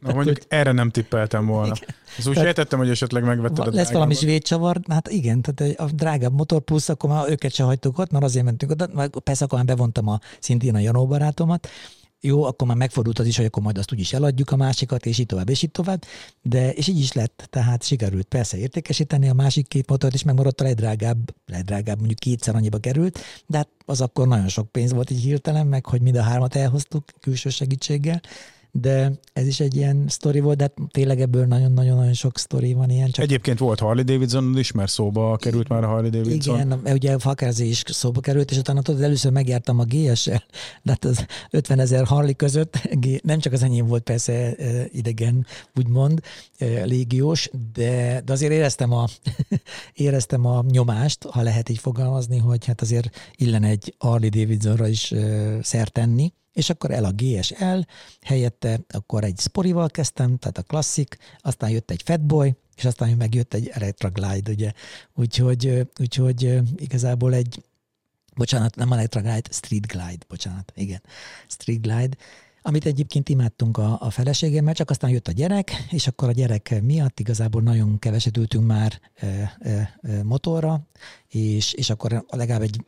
Na mondjuk hogy... erre nem tippeltem volna. Igen. Ez úgy sejtettem, hogy esetleg megvetted a Lesz valami svédcsavar, hát igen, tehát a drágább motor plusz, akkor már őket se hagytuk ott, mert azért mentünk oda, persze akkor már bevontam a, szintén a Janó barátomat, jó, akkor már megfordult az is, hogy akkor majd azt úgyis eladjuk a másikat, és így tovább, és így tovább. De, és így is lett, tehát sikerült persze értékesíteni a másik két motort, és megmaradt a legdrágább, legdrágább mondjuk kétszer annyiba került, de hát az akkor nagyon sok pénz volt így hirtelen, meg hogy mind a hármat elhoztuk külső segítséggel de ez is egy ilyen sztori volt, de hát tényleg ebből nagyon-nagyon sok sztori van ilyen. Csak... Egyébként volt Harley Davidson is, mert szóba került már a Harley Davidson. Igen, ugye a fakerzi is szóba került, és utána tudod, először megjártam a GS-el, de hát az 50 ezer Harley között, nem csak az enyém volt persze e, idegen, úgymond, e, légiós, de, de azért éreztem a, éreztem a nyomást, ha lehet így fogalmazni, hogy hát azért illen egy Harley Davidsonra is e, szert tenni, és akkor el a GSL, helyette akkor egy Sporival kezdtem, tehát a klasszik, aztán jött egy Fatboy, és aztán megjött egy Electra Glide, ugye. Úgyhogy, úgyhogy igazából egy, bocsánat, nem Electra Glide, Street Glide, bocsánat, igen, Street Glide, amit egyébként imádtunk a, a feleségemmel, csak aztán jött a gyerek, és akkor a gyerek miatt igazából nagyon keveset ültünk már e, e, motorra, és, és akkor legalább egy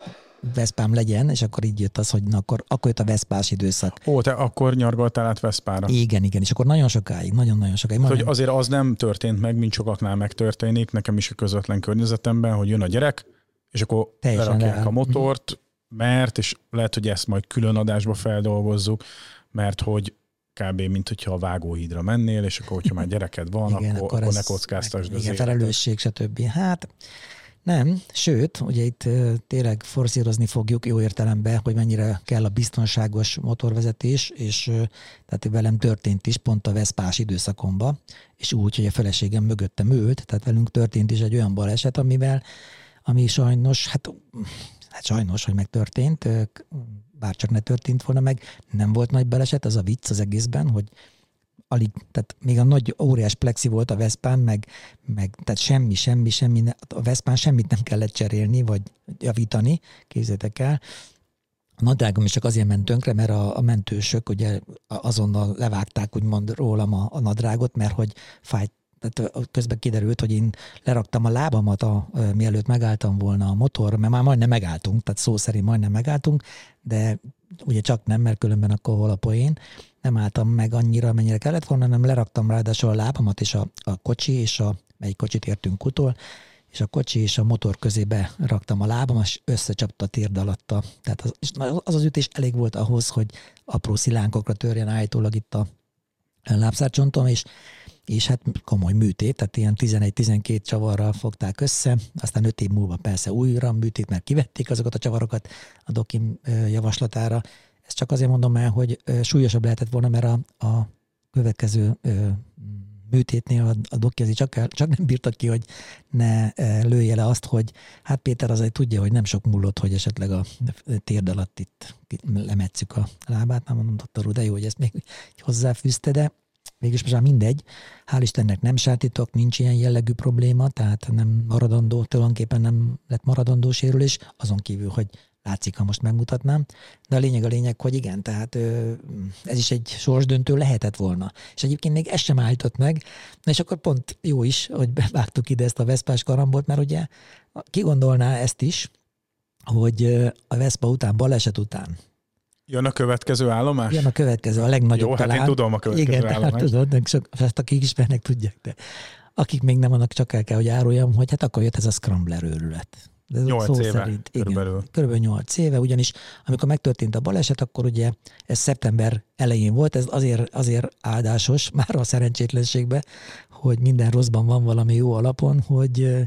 Veszpám legyen, és akkor így jött az, hogy na, akkor, akkor jött a Veszpás időszak. Ó, te akkor nyargaltál át Veszpára. Igen, igen, és akkor nagyon sokáig, nagyon-nagyon sokáig. Hát, hogy azért az nem történt meg, mint sokaknál megtörténik, nekem is a közvetlen környezetemben, hogy jön a gyerek, és akkor Teljesen lerakják a motort, mert, és lehet, hogy ezt majd külön adásba feldolgozzuk, mert hogy kb. mint hogyha a vágóhídra mennél, és akkor, hogyha már gyereked van, igen, akkor, akkor, akkor ne kockáztasd az Igen, felelősség, stb. Hát nem, sőt, ugye itt tényleg forszírozni fogjuk jó értelemben, hogy mennyire kell a biztonságos motorvezetés, és tehát velem történt is pont a Veszpás időszakomba, és úgy, hogy a feleségem mögöttem ült, tehát velünk történt is egy olyan baleset, amivel, ami sajnos, hát, hát sajnos, hogy megtörtént, bár csak ne történt volna meg, nem volt nagy baleset, az a vicc az egészben, hogy alig, tehát még a nagy óriás plexi volt a Veszpán, meg, meg tehát semmi, semmi, semmi, a Veszpán semmit nem kellett cserélni, vagy javítani, képzétek el. A nadrágom is csak azért ment tönkre, mert a, a mentősök ugye azonnal levágták úgymond rólam a, a nadrágot, mert hogy fájt, tehát közben kiderült, hogy én leraktam a lábamat, a, mielőtt megálltam volna a motor, mert már majdnem megálltunk, tehát szó szerint majdnem megálltunk, de ugye csak nem, mert különben akkor hol a poén, nem álltam meg annyira, amennyire kellett volna, hanem leraktam ráadásul a lábamat és a, a kocsi, és a, melyik kocsit értünk utol, és a kocsi és a motor közébe raktam a lábam, és összecsapta a térd alatta. Tehát az, az az ütés elég volt ahhoz, hogy apró szilánkokra törjen állítólag itt a lábszárcsontom, és, és hát komoly műtét, tehát ilyen 11-12 csavarral fogták össze, aztán 5 év múlva persze újra műtét, mert kivették azokat a csavarokat a dokim javaslatára, ezt csak azért mondom el, hogy súlyosabb lehetett volna, mert a, a következő műtétnél a, a doki csak, csak nem bírtak ki, hogy ne lője le azt, hogy hát Péter azért tudja, hogy nem sok múlott, hogy esetleg a térd alatt itt lemetszük a lábát. Nem mondom, doktor de jó, hogy ezt még hozzáfűzte, de mégis most már mindegy. Hál' Istennek nem sátítok, nincs ilyen jellegű probléma, tehát nem maradandó, tulajdonképpen nem lett maradandó sérülés, azon kívül, hogy látszik, ha most megmutatnám. De a lényeg a lényeg, hogy igen, tehát ez is egy sorsdöntő lehetett volna. És egyébként még ez sem állított meg, na és akkor pont jó is, hogy bevágtuk ide ezt a Veszpás karambot, mert ugye ki gondolná ezt is, hogy a Veszpa után, baleset után, Jön a következő állomás? Jön a következő, a legnagyobb Jó, talán. hát én tudom a következő Igen, állomás. hát tudod, sok, ezt akik ismernek, tudják, de akik még nem annak csak el kell, hogy áruljam, hogy hát akkor jött ez a Scrambler őrület De 8 szó éve szerint, körülbelül. Igen, körülbelül 8 éve, ugyanis amikor megtörtént a baleset, akkor ugye ez szeptember elején volt, ez azért, azért áldásos már a szerencsétlenségbe, hogy minden rosszban van valami jó alapon, hogy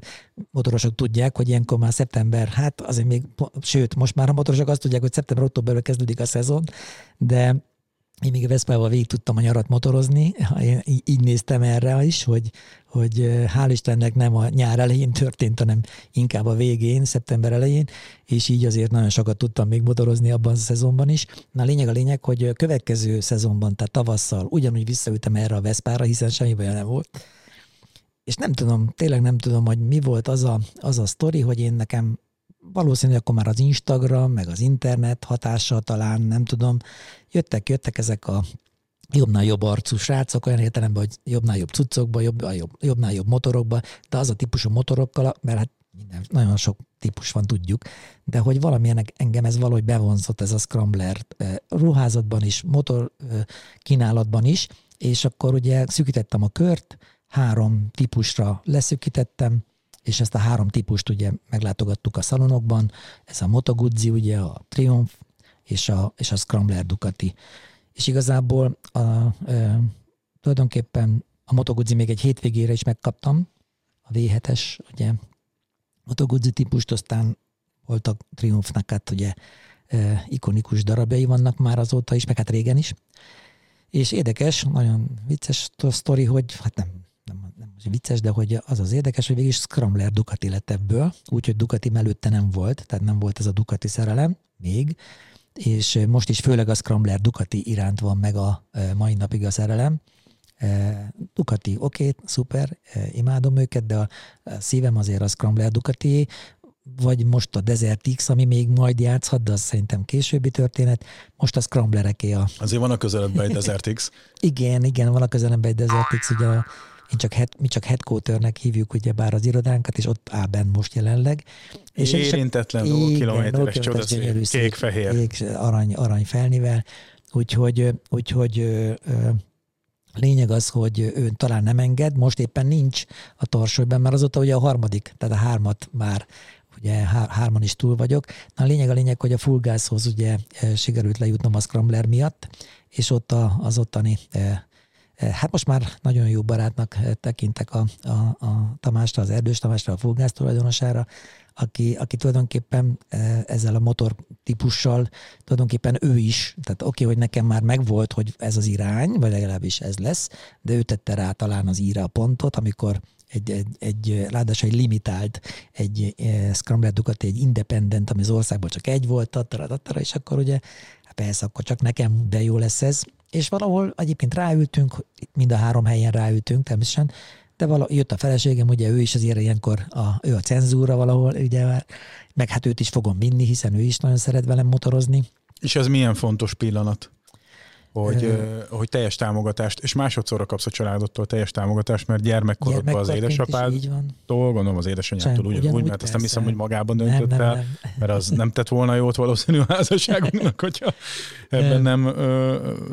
motorosok tudják, hogy ilyenkor már szeptember, hát azért még, sőt, most már a motorosok azt tudják, hogy szeptember-októberben kezdődik a szezon, de én még a Veszpával végig tudtam a nyarat motorozni, én így néztem erre is, hogy, hogy hál' Istennek nem a nyár elején történt, hanem inkább a végén, szeptember elején, és így azért nagyon sokat tudtam még motorozni abban a szezonban is. Na a lényeg a lényeg, hogy a következő szezonban, tehát tavasszal ugyanúgy visszaültem erre a Veszpára, hiszen semmi baj nem volt. És nem tudom, tényleg nem tudom, hogy mi volt az a, az a sztori, hogy én nekem valószínűleg akkor már az Instagram, meg az internet hatással talán, nem tudom, jöttek, jöttek ezek a jobbnál jobb arcú srácok, olyan értelemben, hogy jobbnál jobb cuccokba, jobb, jobb, jobbnál jobb motorokba, de az a típusú motorokkal, mert hát minden, nagyon sok típus van, tudjuk, de hogy valamilyen engem ez valahogy bevonzott ez a Scrambler ruházatban is, motor kínálatban is, és akkor ugye szűkítettem a kört, három típusra leszűkítettem, és ezt a három típust ugye meglátogattuk a szalonokban, ez a Moto Guzzi, ugye a Triumph és a, és a Scrambler Ducati. És igazából a, e, tulajdonképpen a Moto Guzzi még egy hétvégére is megkaptam, a V7-es, ugye Moto Guzzi típust, aztán voltak Triumphnak, hát ugye e, ikonikus darabjai vannak már azóta is, meg hát régen is. És érdekes, nagyon vicces sztori, hogy hát nem vicces, de hogy az az érdekes, hogy végig Scrambler Ducati lett ebből, úgyhogy Ducati előtte nem volt, tehát nem volt ez a Ducati szerelem még, és most is főleg a Scrambler Ducati iránt van meg a mai napig a szerelem. Ducati, oké, okay, szuper, imádom őket, de a szívem azért a Scrambler Ducati, vagy most a Desert X, ami még majd játszhat, de az szerintem későbbi történet. Most a Scramblereké a... Azért van a közeledben egy Desert X. igen, igen, van a közeledben egy Desert X, ugye a én csak head, mi csak headquarternek hívjuk ugye bár az irodánkat, és ott áll benn most jelenleg. És Érintetlen kilométeres csodaszép, kék-fehér. Kék, arany, arany felnivel. Úgyhogy, úgyhogy ö, ö, lényeg az, hogy ő talán nem enged, most éppen nincs a tarsolyban, mert azóta ugye a harmadik, tehát a hármat már ugye hár, hárman is túl vagyok. Na a lényeg a lényeg, hogy a fullgázhoz ugye sikerült lejutnom a Scrambler miatt, és ott a, az ottani Eh, hát most már nagyon jó barátnak eh, tekintek a, a, a Tamásra, az Erdős Tamásra, a Fulgász tulajdonosára, aki, aki tulajdonképpen eh, ezzel a motor típussal tulajdonképpen ő is, tehát oké, okay, hogy nekem már megvolt, hogy ez az irány, vagy legalábbis ez lesz, de ő tette rá talán az íra a pontot, amikor egy, egy, egy ráadásul egy limitált, egy Scrambler Ducati, egy independent, ami az országból csak egy volt, tattara, tattara, és akkor ugye, hát persze, akkor csak nekem, de jó lesz ez, és valahol egyébként ráültünk, mind a három helyen ráültünk természetesen, de vala, jött a feleségem, ugye ő is azért ilyenkor, a, ő a cenzúra valahol, ugye meg hát őt is fogom vinni, hiszen ő is nagyon szeret velem motorozni. És ez milyen fontos pillanat? Hogy, ö, hogy teljes támogatást, és másodszorra kapsz a családodtól teljes támogatást, mert gyermekkorodban az édesapádtól, gondolom az édesanyától úgy, úgy, mert azt nem hiszem, hogy magában döntött nem, el, nem. mert az nem tett volna jót valószínű a házasságunknak, hogyha ebben nem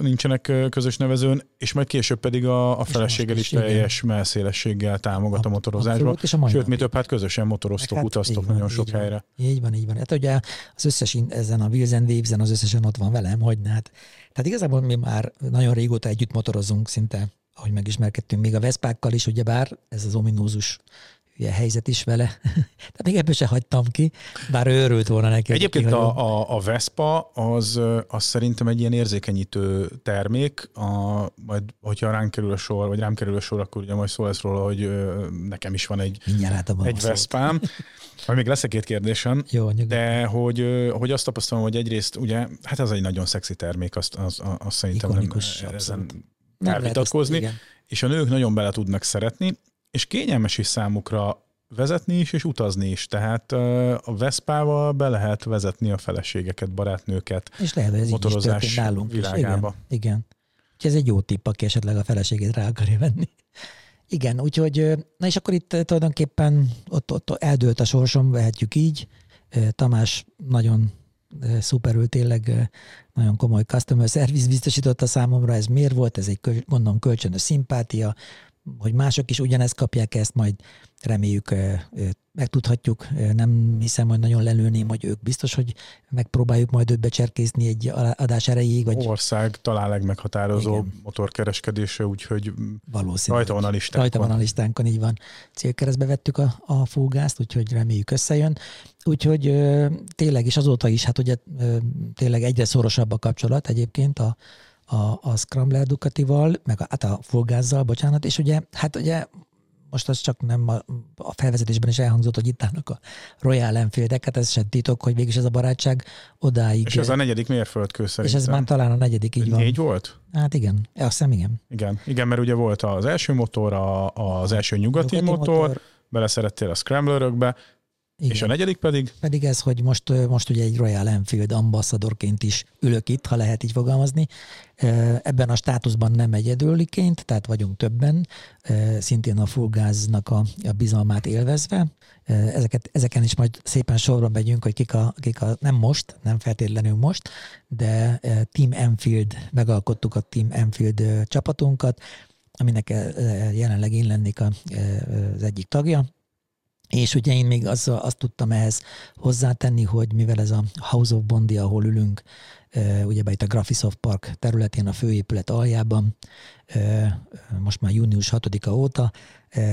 nincsenek közös nevezőn, és majd később pedig a, a feleséged is teljes melszélességgel támogat a motorozásba. Sőt, mi több, hát közösen motoroztok, hát, utaztok nagyon van, sok így helyre. Van, így van, így van. Hát ugye az összes ezen a and Waves-en az összesen ott van velem, hogy hát tehát igazából mi már nagyon régóta együtt motorozunk, szinte, ahogy megismerkedtünk, még a Veszpákkal is, ugyebár ez az ominózus ugye, helyzet is vele. Tehát még ebből se hagytam ki, bár ő örült volna neki. Egyébként a, a, a Vespa az, az szerintem egy ilyen érzékenyítő termék, a, majd hogyha ránk kerül a sor, vagy rám kerül a sor, akkor ugye majd szó lesz róla, hogy nekem is van egy, egy Veszpám. Majd még lesz egy-két kérdésem, Jó, de hogy, hogy azt tapasztalom, hogy egyrészt ugye, hát ez egy nagyon szexi termék, azt, azt, azt szerintem Ikonikus, nem, ezen kell vitatkozni, és a nők nagyon bele tudnak szeretni, és kényelmes is számukra vezetni is, és utazni is. Tehát a Veszpával be lehet vezetni a feleségeket, barátnőket és lehet, ez motorozás is nálunk világába. Is. Igen, igen. Úgyhogy ez egy jó tipp, aki esetleg a feleségét rá akarja venni. Igen, úgyhogy, na és akkor itt tulajdonképpen ott, ott eldőlt a sorsom, vehetjük így. Tamás nagyon szuperül tényleg nagyon komoly customer service biztosította számomra, ez miért volt, ez egy gondolom kölcsönös szimpátia, hogy mások is ugyanezt kapják ezt, majd reméljük megtudhatjuk, nem hiszem, hogy nagyon lelőném, hogy ők biztos, hogy megpróbáljuk majd őt becserkészni egy adás erejéig. Vagy... Ország talán legmeghatározó Igen. motorkereskedése, úgyhogy rajta van a listánkon. Rajta van a listánkon, így van. Célkeresztbe vettük a, a fúgást, úgyhogy reméljük összejön. Úgyhogy tényleg, és azóta is, hát ugye tényleg egyre szorosabb a kapcsolat egyébként a, a, a Scrambler Ducatival, meg a, hát a Fulgázzal, bocsánat, és ugye, hát ugye most az csak nem a, a felvezetésben is elhangzott, hogy itt állnak a Royal Enfieldek, hát ez sem titok, hogy végig ez a barátság odáig. És ez a negyedik mérföldkő szerintem. És ez már talán a negyedik, így van. Négy volt? Hát igen, azt hiszem igen. Igen, igen, mert ugye volt az első motor, a, az első nyugati, nyugati motor, motor, beleszerettél a Scramblerökbe, igen. És a negyedik pedig? Pedig ez, hogy most, most ugye egy Royal Enfield ambassadorként is ülök itt, ha lehet így fogalmazni. Ebben a státuszban nem egyedüliként, tehát vagyunk többen, szintén a fullgáznak a, a bizalmát élvezve. Ezeket, ezeken is majd szépen sorban megyünk, hogy kik a, kik a, nem most, nem feltétlenül most, de Team Enfield, megalkottuk a Team Enfield csapatunkat, aminek jelenleg én lennék az egyik tagja, és ugye én még az, azt tudtam ehhez hozzátenni, hogy mivel ez a House of Bondi, ahol ülünk, ugye itt a Graphisoft Park területén, a főépület aljában, most már június 6-a óta,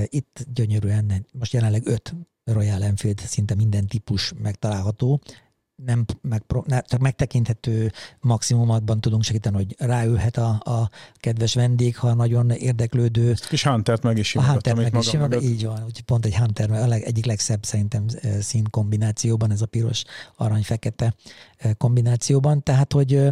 itt gyönyörűen, most jelenleg öt Royal Enfield szinte minden típus megtalálható, nem, megpro, ne, csak megtekinthető maximumatban tudunk segíteni, hogy ráülhet a, a kedves vendég, ha nagyon érdeklődő. És Huntert meg is A Hunter meg is simogat, így van, úgyhogy pont egy Hunter, a leg, egyik legszebb szerintem szín kombinációban, ez a piros, arany-fekete kombinációban, tehát hogy,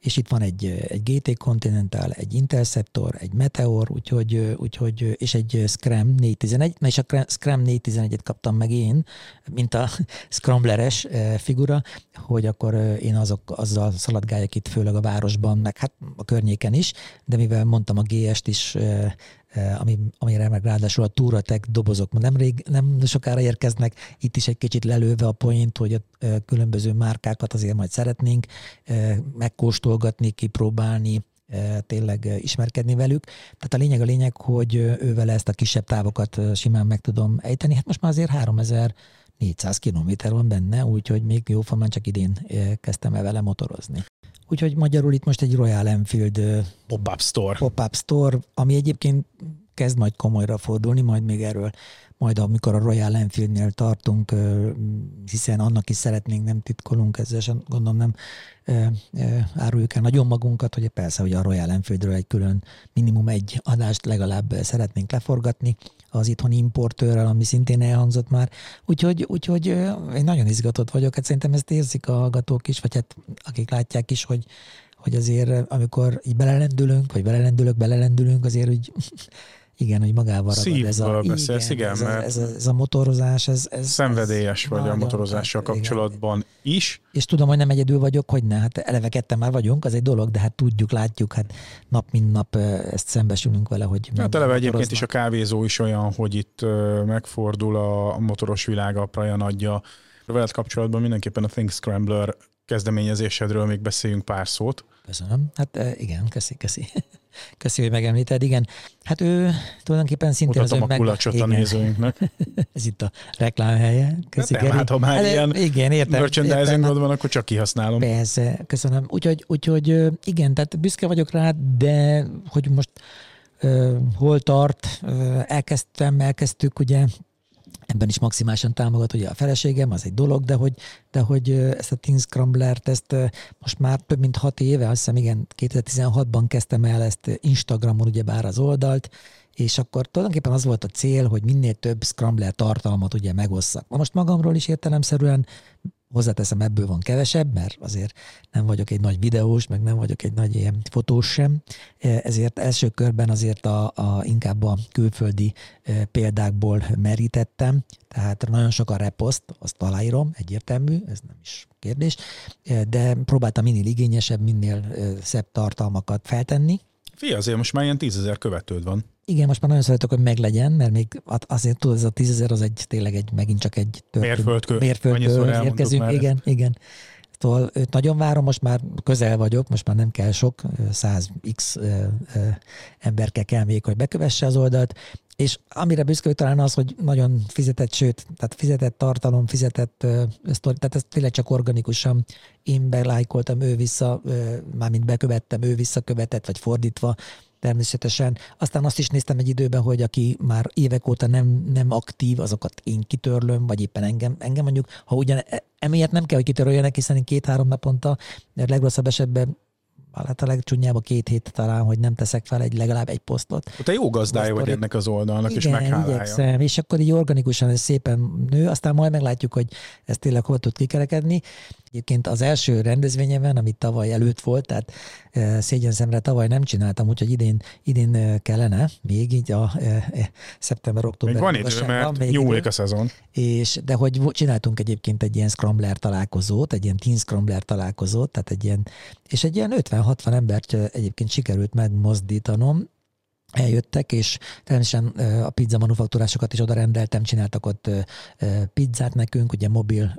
és itt van egy, egy GT Continental, egy Interceptor, egy Meteor, úgyhogy, úgyhogy és egy Scram 411, na és a Scram 411-et kaptam meg én, mint a Scrambleres figura, hogy akkor én azok, azzal szaladgáljak itt, főleg a városban, meg hát a környéken is, de mivel mondtam a GS-t is, ami, amire meg ráadásul a Touratech dobozok nem, rég, nem sokára érkeznek, itt is egy kicsit lelőve a point, hogy a különböző márkákat azért majd szeretnénk megkóstolgatni, kipróbálni, tényleg ismerkedni velük. Tehát a lényeg a lényeg, hogy ővel ezt a kisebb távokat simán meg tudom ejteni. Hát most már azért 3000 400 kilométer van benne, úgyhogy még jófamán csak idén kezdtem el vele motorozni. Úgyhogy magyarul itt most egy Royal Enfield pop-up store. pop-up store, ami egyébként kezd majd komolyra fordulni, majd még erről majd amikor a Royal Enfieldnél tartunk, hiszen annak is szeretnénk, nem titkolunk, ezzel sem gondolom nem áruljuk el nagyon magunkat, hogy persze, hogy a Royal Enfieldről egy külön minimum egy adást legalább szeretnénk leforgatni az itthoni importőrrel, ami szintén elhangzott már. Úgyhogy, úgyhogy én nagyon izgatott vagyok, hát szerintem ezt érzik a hallgatók is, vagy hát akik látják is, hogy hogy azért amikor így belelendülünk, vagy belelendülök, belelendülünk, azért úgy igen, hogy magával ragad ez a, beszélsz, igen, igen mert ez, a, ez a motorozás, ez, ez szenvedélyes ez vagy a motorozással kapcsolatban igen. is. És tudom, hogy nem egyedül vagyok, hogy ne, hát eleve ketten már vagyunk, az egy dolog, de hát tudjuk, látjuk, hát nap mint nap ezt szembesülünk vele, hogy Hát eleve egyébként is a kávézó is olyan, hogy itt megfordul a motoros világ, a Prajan adja. Veled kapcsolatban mindenképpen a Think Scrambler kezdeményezésedről még beszéljünk pár szót. Köszönöm. Hát igen, köszi, köszi. Köszi, hogy megemlíted, igen. Hát ő tulajdonképpen szintén Mutatom az a meg... a nézőinknek. Ez itt a reklámhelye. Köszi, hát nem, hát ha már hát, ilyen igen, értem, merchandising van, akkor csak kihasználom. Persze, köszönöm. Úgyhogy, úgyhogy igen, tehát büszke vagyok rá, de hogy most hol tart, elkezdtem, elkezdtük ugye ebben is maximálisan támogat ugye a feleségem, az egy dolog, de hogy, de hogy ezt a Teen Scrambler-t, ezt most már több mint hat éve, azt hiszem igen, 2016-ban kezdtem el ezt Instagramon ugyebár az oldalt, és akkor tulajdonképpen az volt a cél, hogy minél több Scrambler tartalmat ugye megosszak. Most magamról is értelemszerűen Hozzáteszem, ebből van kevesebb, mert azért nem vagyok egy nagy videós, meg nem vagyok egy nagy ilyen fotós sem, e, ezért első körben azért a, a inkább a külföldi e, példákból merítettem, tehát nagyon sok a reposzt, azt aláírom, egyértelmű, ez nem is kérdés, e, de próbáltam minél igényesebb, minél szebb tartalmakat feltenni. Fia, azért most már ilyen tízezer követőd van. Igen, most már nagyon szeretek, hogy meglegyen, mert még azért tudod, ez a tízezer az egy tényleg egy, megint csak egy mérföldkő. Mérföldkő érkezünk, igen, igen. Szóval őt nagyon várom, most már közel vagyok, most már nem kell sok, 100x ember kell még, hogy bekövesse az oldalt, és amire büszke talán az, hogy nagyon fizetett, sőt, tehát fizetett tartalom, fizetett sztori, tehát ez tényleg csak organikusan én belájkoltam, ő vissza, uh, mármint bekövettem, ő visszakövetett, vagy fordítva, természetesen. Aztán azt is néztem egy időben, hogy aki már évek óta nem, nem aktív, azokat én kitörlöm, vagy éppen engem, engem mondjuk, ha ugyan e, emiatt nem kell, hogy kitöröljenek, hiszen én két-három naponta, mert legrosszabb esetben hát a legcsúnyább a két hét talán, hogy nem teszek fel egy legalább egy posztot. Te jó gazdája vagy ennek az oldalnak, Igen, és meghálálja. igyekszem, és akkor így organikusan ez szépen nő, aztán majd meglátjuk, hogy ez tényleg hol tud kikerekedni. Egyébként az első rendezvényemen, amit tavaly előtt volt, tehát e, szégyen szemre tavaly nem csináltam, úgyhogy idén, idén kellene, még így a szeptember-október. Még van idő, mert még nyúlik idő. a szezon. És, de hogy csináltunk egyébként egy ilyen scrambler találkozót, egy ilyen teen scrambler találkozót, tehát egy ilyen, és egy ilyen 50-60 embert egyébként sikerült megmozdítanom, eljöttek, és természetesen a pizza manufaktúrásokat is oda rendeltem, csináltak ott pizzát nekünk, ugye mobil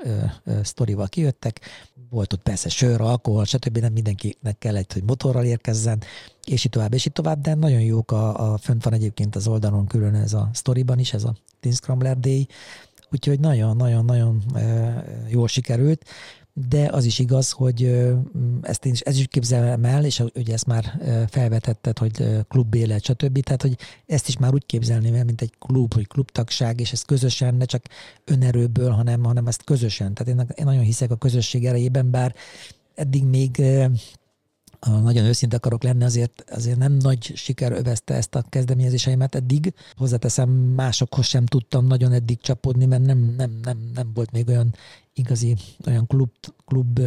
sztorival kijöttek, volt ott persze sör, alkohol, stb. Nem mindenkinek kellett, hogy motorral érkezzen, és így tovább, és így tovább, de nagyon jók a, a fönt van egyébként az oldalon külön ez a sztoriban is, ez a Teen Scrambler Day, úgyhogy nagyon-nagyon-nagyon jól sikerült de az is igaz, hogy ezt én is, ez is képzelem el, és ugye ezt már felvetetted, hogy klubélet, stb. Tehát, hogy ezt is már úgy képzelném el, mint egy klub, hogy klubtagság, és ezt közösen, ne csak önerőből, hanem, hanem ezt közösen. Tehát én, én nagyon hiszek a közösség erejében, bár eddig még nagyon őszinte akarok lenni, azért, azért nem nagy siker övezte ezt a kezdeményezéseimet eddig. Hozzáteszem, másokhoz sem tudtam nagyon eddig csapodni, mert nem, nem, nem, nem volt még olyan igazi, olyan klub, klub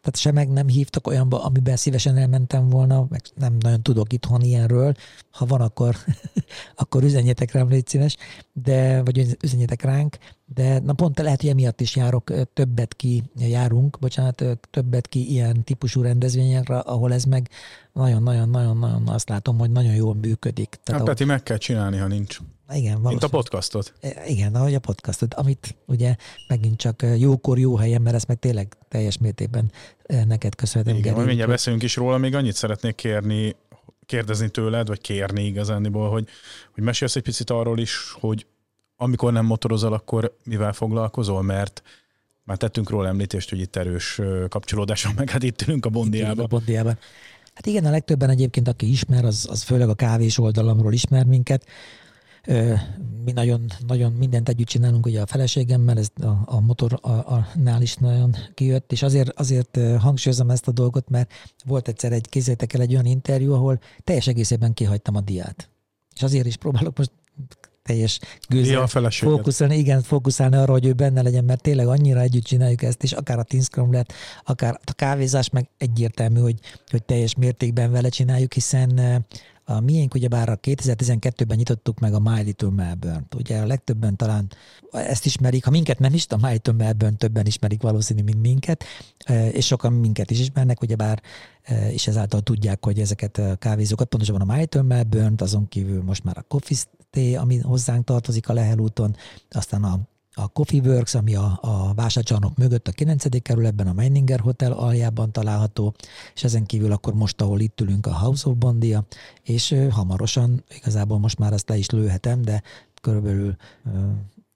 tehát se meg nem hívtak olyanba, amiben szívesen elmentem volna, meg nem nagyon tudok itthon ilyenről. Ha van, akkor, akkor üzenjetek rám, légy szíves, de, vagy üzenjetek ránk, de na pont lehet, hogy emiatt is járok, többet ki járunk, bocsánat, többet ki ilyen típusú rendezvényekre, ahol ez meg nagyon-nagyon-nagyon-nagyon azt látom, hogy nagyon jól működik. Tehát hát Peti, meg kell csinálni, ha nincs. Igen, Mint a podcastot. E, igen, ahogy a podcastot, amit ugye megint csak jókor, jó helyen, mert ezt meg tényleg teljes mértékben neked köszönhetem. Igen, majd mindjárt beszélünk is róla, még annyit szeretnék kérni, kérdezni tőled, vagy kérni igazániból, hogy, hogy mesélsz egy picit arról is, hogy amikor nem motorozol, akkor mivel foglalkozol, mert már tettünk róla említést, hogy itt erős kapcsolódás van, meg hát itt ülünk a Bondiában. A Bondiában. Hát igen, a legtöbben egyébként, aki ismer, az, az főleg a kávés oldalamról ismer minket. Mi nagyon, nagyon mindent együtt csinálunk ugye a feleségemmel, ez a, a motornál is nagyon kijött, és azért, azért hangsúlyozom ezt a dolgot, mert volt egyszer egy, kézzétek el egy olyan interjú, ahol teljes egészében kihagytam a diát. És azért is próbálok most teljes gőzzel fókuszálni, igen, fókuszálni arra, hogy ő benne legyen, mert tényleg annyira együtt csináljuk ezt, és akár a Team lett, akár a kávézás meg egyértelmű, hogy, hogy teljes mértékben vele csináljuk, hiszen a miénk ugyebár a 2012-ben nyitottuk meg a My Little Melbourne-t. Ugye a legtöbben talán ezt ismerik, ha minket nem is, a My Little Melbourne többen ismerik valószínű, mint minket, és sokan minket is ismernek, ugyebár és ezáltal tudják, hogy ezeket a kávézókat, pontosabban a My Little Melbourne-t, azon kívül most már a Coffee Stay, ami hozzánk tartozik a Lehel úton, aztán a a Coffee Works, ami a, a vásárcsarnok mögött a 9. kerületben, a Meininger Hotel aljában található, és ezen kívül akkor most, ahol itt ülünk, a House of Bondia, és hamarosan, igazából most már ezt le is lőhetem, de körülbelül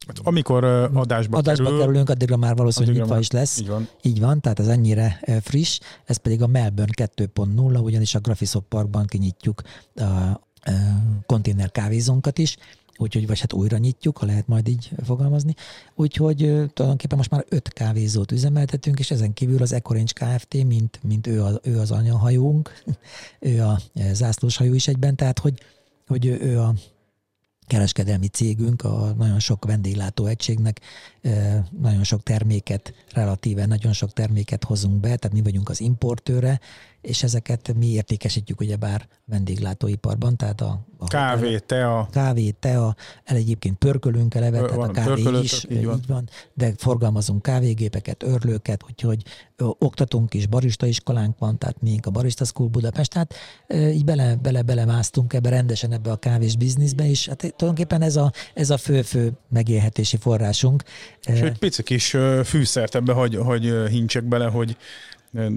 Hát amikor adásba, adásba kerül, kerülünk, addigra már valószínűleg nyitva is lesz. Így van. így van, tehát ez ennyire friss. Ez pedig a Melbourne 2.0, ugyanis a Graphisoft Parkban kinyitjuk a, a konténer kávézónkat is, úgyhogy vagy hát újra nyitjuk, ha lehet majd így fogalmazni. Úgyhogy tulajdonképpen most már öt kávézót üzemeltetünk, és ezen kívül az Ecorange Kft., mint, mint ő, a, ő az anyahajónk, ő a zászlós hajó is egyben, tehát hogy, hogy ő, a kereskedelmi cégünk, a nagyon sok vendéglátó egységnek nagyon sok terméket, relatíve nagyon sok terméket hozunk be, tehát mi vagyunk az importőre, és ezeket mi értékesítjük ugyebár vendéglátóiparban, tehát a, a kávé, tea. Kávé, tea, el egyébként pörkölünk eleve, tehát a kávé is, így van. így van, de forgalmazunk kávégépeket, örlőket, úgyhogy ö, oktatunk is, barista iskolánk van, tehát mi a Barista School Budapest, tehát ö, így bele, bele, bele másztunk ebbe rendesen ebbe a kávés bizniszbe, és hát tulajdonképpen ez a, ez a fő-fő megélhetési forrásunk. És egy pici kis fűszert ebbe, hogy, hogy hincsek bele, hogy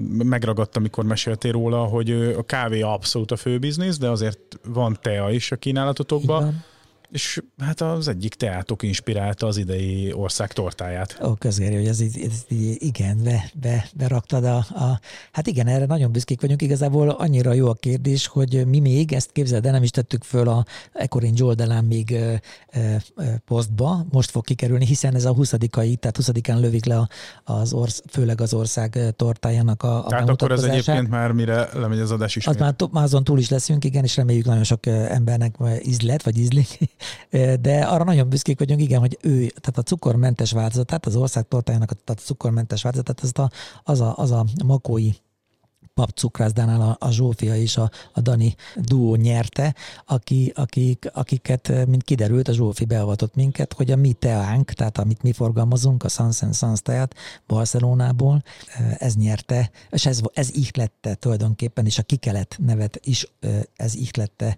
megragadtam, amikor meséltél róla, hogy a kávé abszolút a fő biznisz, de azért van tea is a kínálatotokban. És hát az egyik teátok inspirálta az idei ország tortáját. Ó, közgeri, hogy ez, így, ez így, igen, be, be, beraktad a, a... Hát igen, erre nagyon büszkék vagyunk. Igazából annyira jó a kérdés, hogy mi még, ezt képzeld, de nem is tettük föl a Ekorin Joldelán még ö, ö, posztba, most fog kikerülni, hiszen ez a 20 tehát 20-án lövik le az orsz, főleg az ország tortájának a, a Tehát akkor ez egyébként már mire lemegy az adás is. Az már, már azon túl is leszünk, igen, és reméljük nagyon sok embernek ízlet, vagy ízlik de arra nagyon büszkék vagyunk, igen, hogy ő, tehát a cukormentes változatát, az ország tortájának a, a cukormentes változatát, az a, az a, az a makói papcukrászdánál a, a Zsófia és a, a Dani duó nyerte, aki, akik, akiket, mint kiderült, a Zsófi beavatott minket, hogy a mi teánk, tehát amit mi forgalmazunk, a Sans Sans teát Barcelonából, ez nyerte, és ez, ez ihlette tulajdonképpen, és a Kikelet nevet is ez ihlette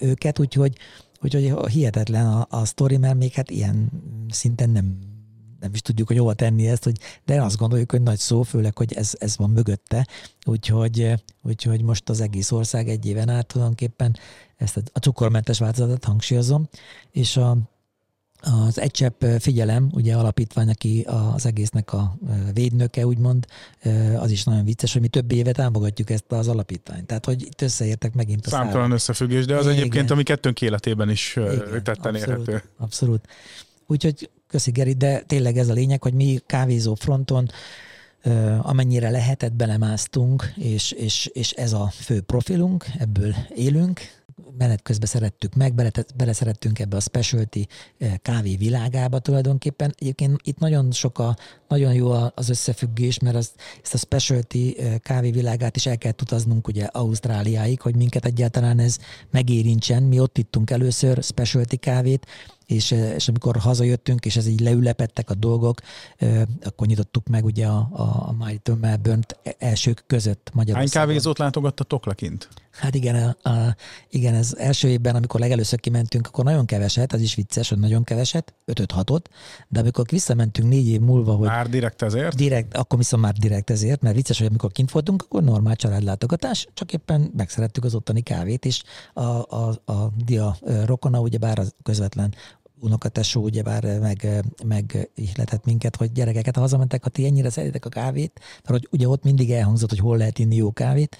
őket, úgyhogy Úgyhogy hihetetlen a, a sztori, mert még hát ilyen szinten nem, nem is tudjuk, hogy hova tenni ezt, hogy, de azt gondoljuk, hogy nagy szó, főleg, hogy ez, ez van mögötte. Úgyhogy, úgyhogy most az egész ország egy éven át tulajdonképpen ezt a cukormentes változatot hangsúlyozom, és a, az egy csepp figyelem, ugye alapítvány, aki az egésznek a védnöke, úgymond, az is nagyon vicces, hogy mi több éve támogatjuk ezt az alapítványt. Tehát, hogy itt összeértek megint a Számtalan szállal. összefüggés, de az Igen. egyébként, ami kettőnk életében is Igen, tetten abszolút, érhető. Abszolút. Úgyhogy köszi Geri, de tényleg ez a lényeg, hogy mi kávézó fronton amennyire lehetett, belemásztunk, és, és, és ez a fő profilunk, ebből élünk, menet közben szerettük meg, bele, szerettünk ebbe a specialty eh, kávé világába tulajdonképpen. Egyébként itt nagyon sok a, nagyon jó az összefüggés, mert az, ezt a specialty eh, kávé világát is el kell utaznunk ugye Ausztráliáig, hogy minket egyáltalán ez megérintsen. Mi ott ittunk először specialty kávét, és, eh, és amikor hazajöttünk, és ez így leülepettek a dolgok, akkor nyitottuk meg ugye a, a, a Mighty melbourne elsők között Magyarországon. Hány kávézót látogattatok lekint? Hát igen, a, a, igen, ez első évben, amikor legelőször kimentünk, akkor nagyon keveset, az is vicces, hogy nagyon keveset, 5 6 de amikor visszamentünk négy év múlva, hogy... Már direkt ezért? Direkt, akkor viszont már direkt ezért, mert vicces, hogy amikor kint voltunk, akkor normál családlátogatás, csak éppen megszerettük az ottani kávét, és a, a, a dia rokona, ugyebár a közvetlen unokatesó ugyebár meg, meg ihletett minket, hogy gyerekeket, ha hazamentek, ha ti ennyire szeretitek a kávét, mert hogy ugye ott mindig elhangzott, hogy hol lehet inni jó kávét,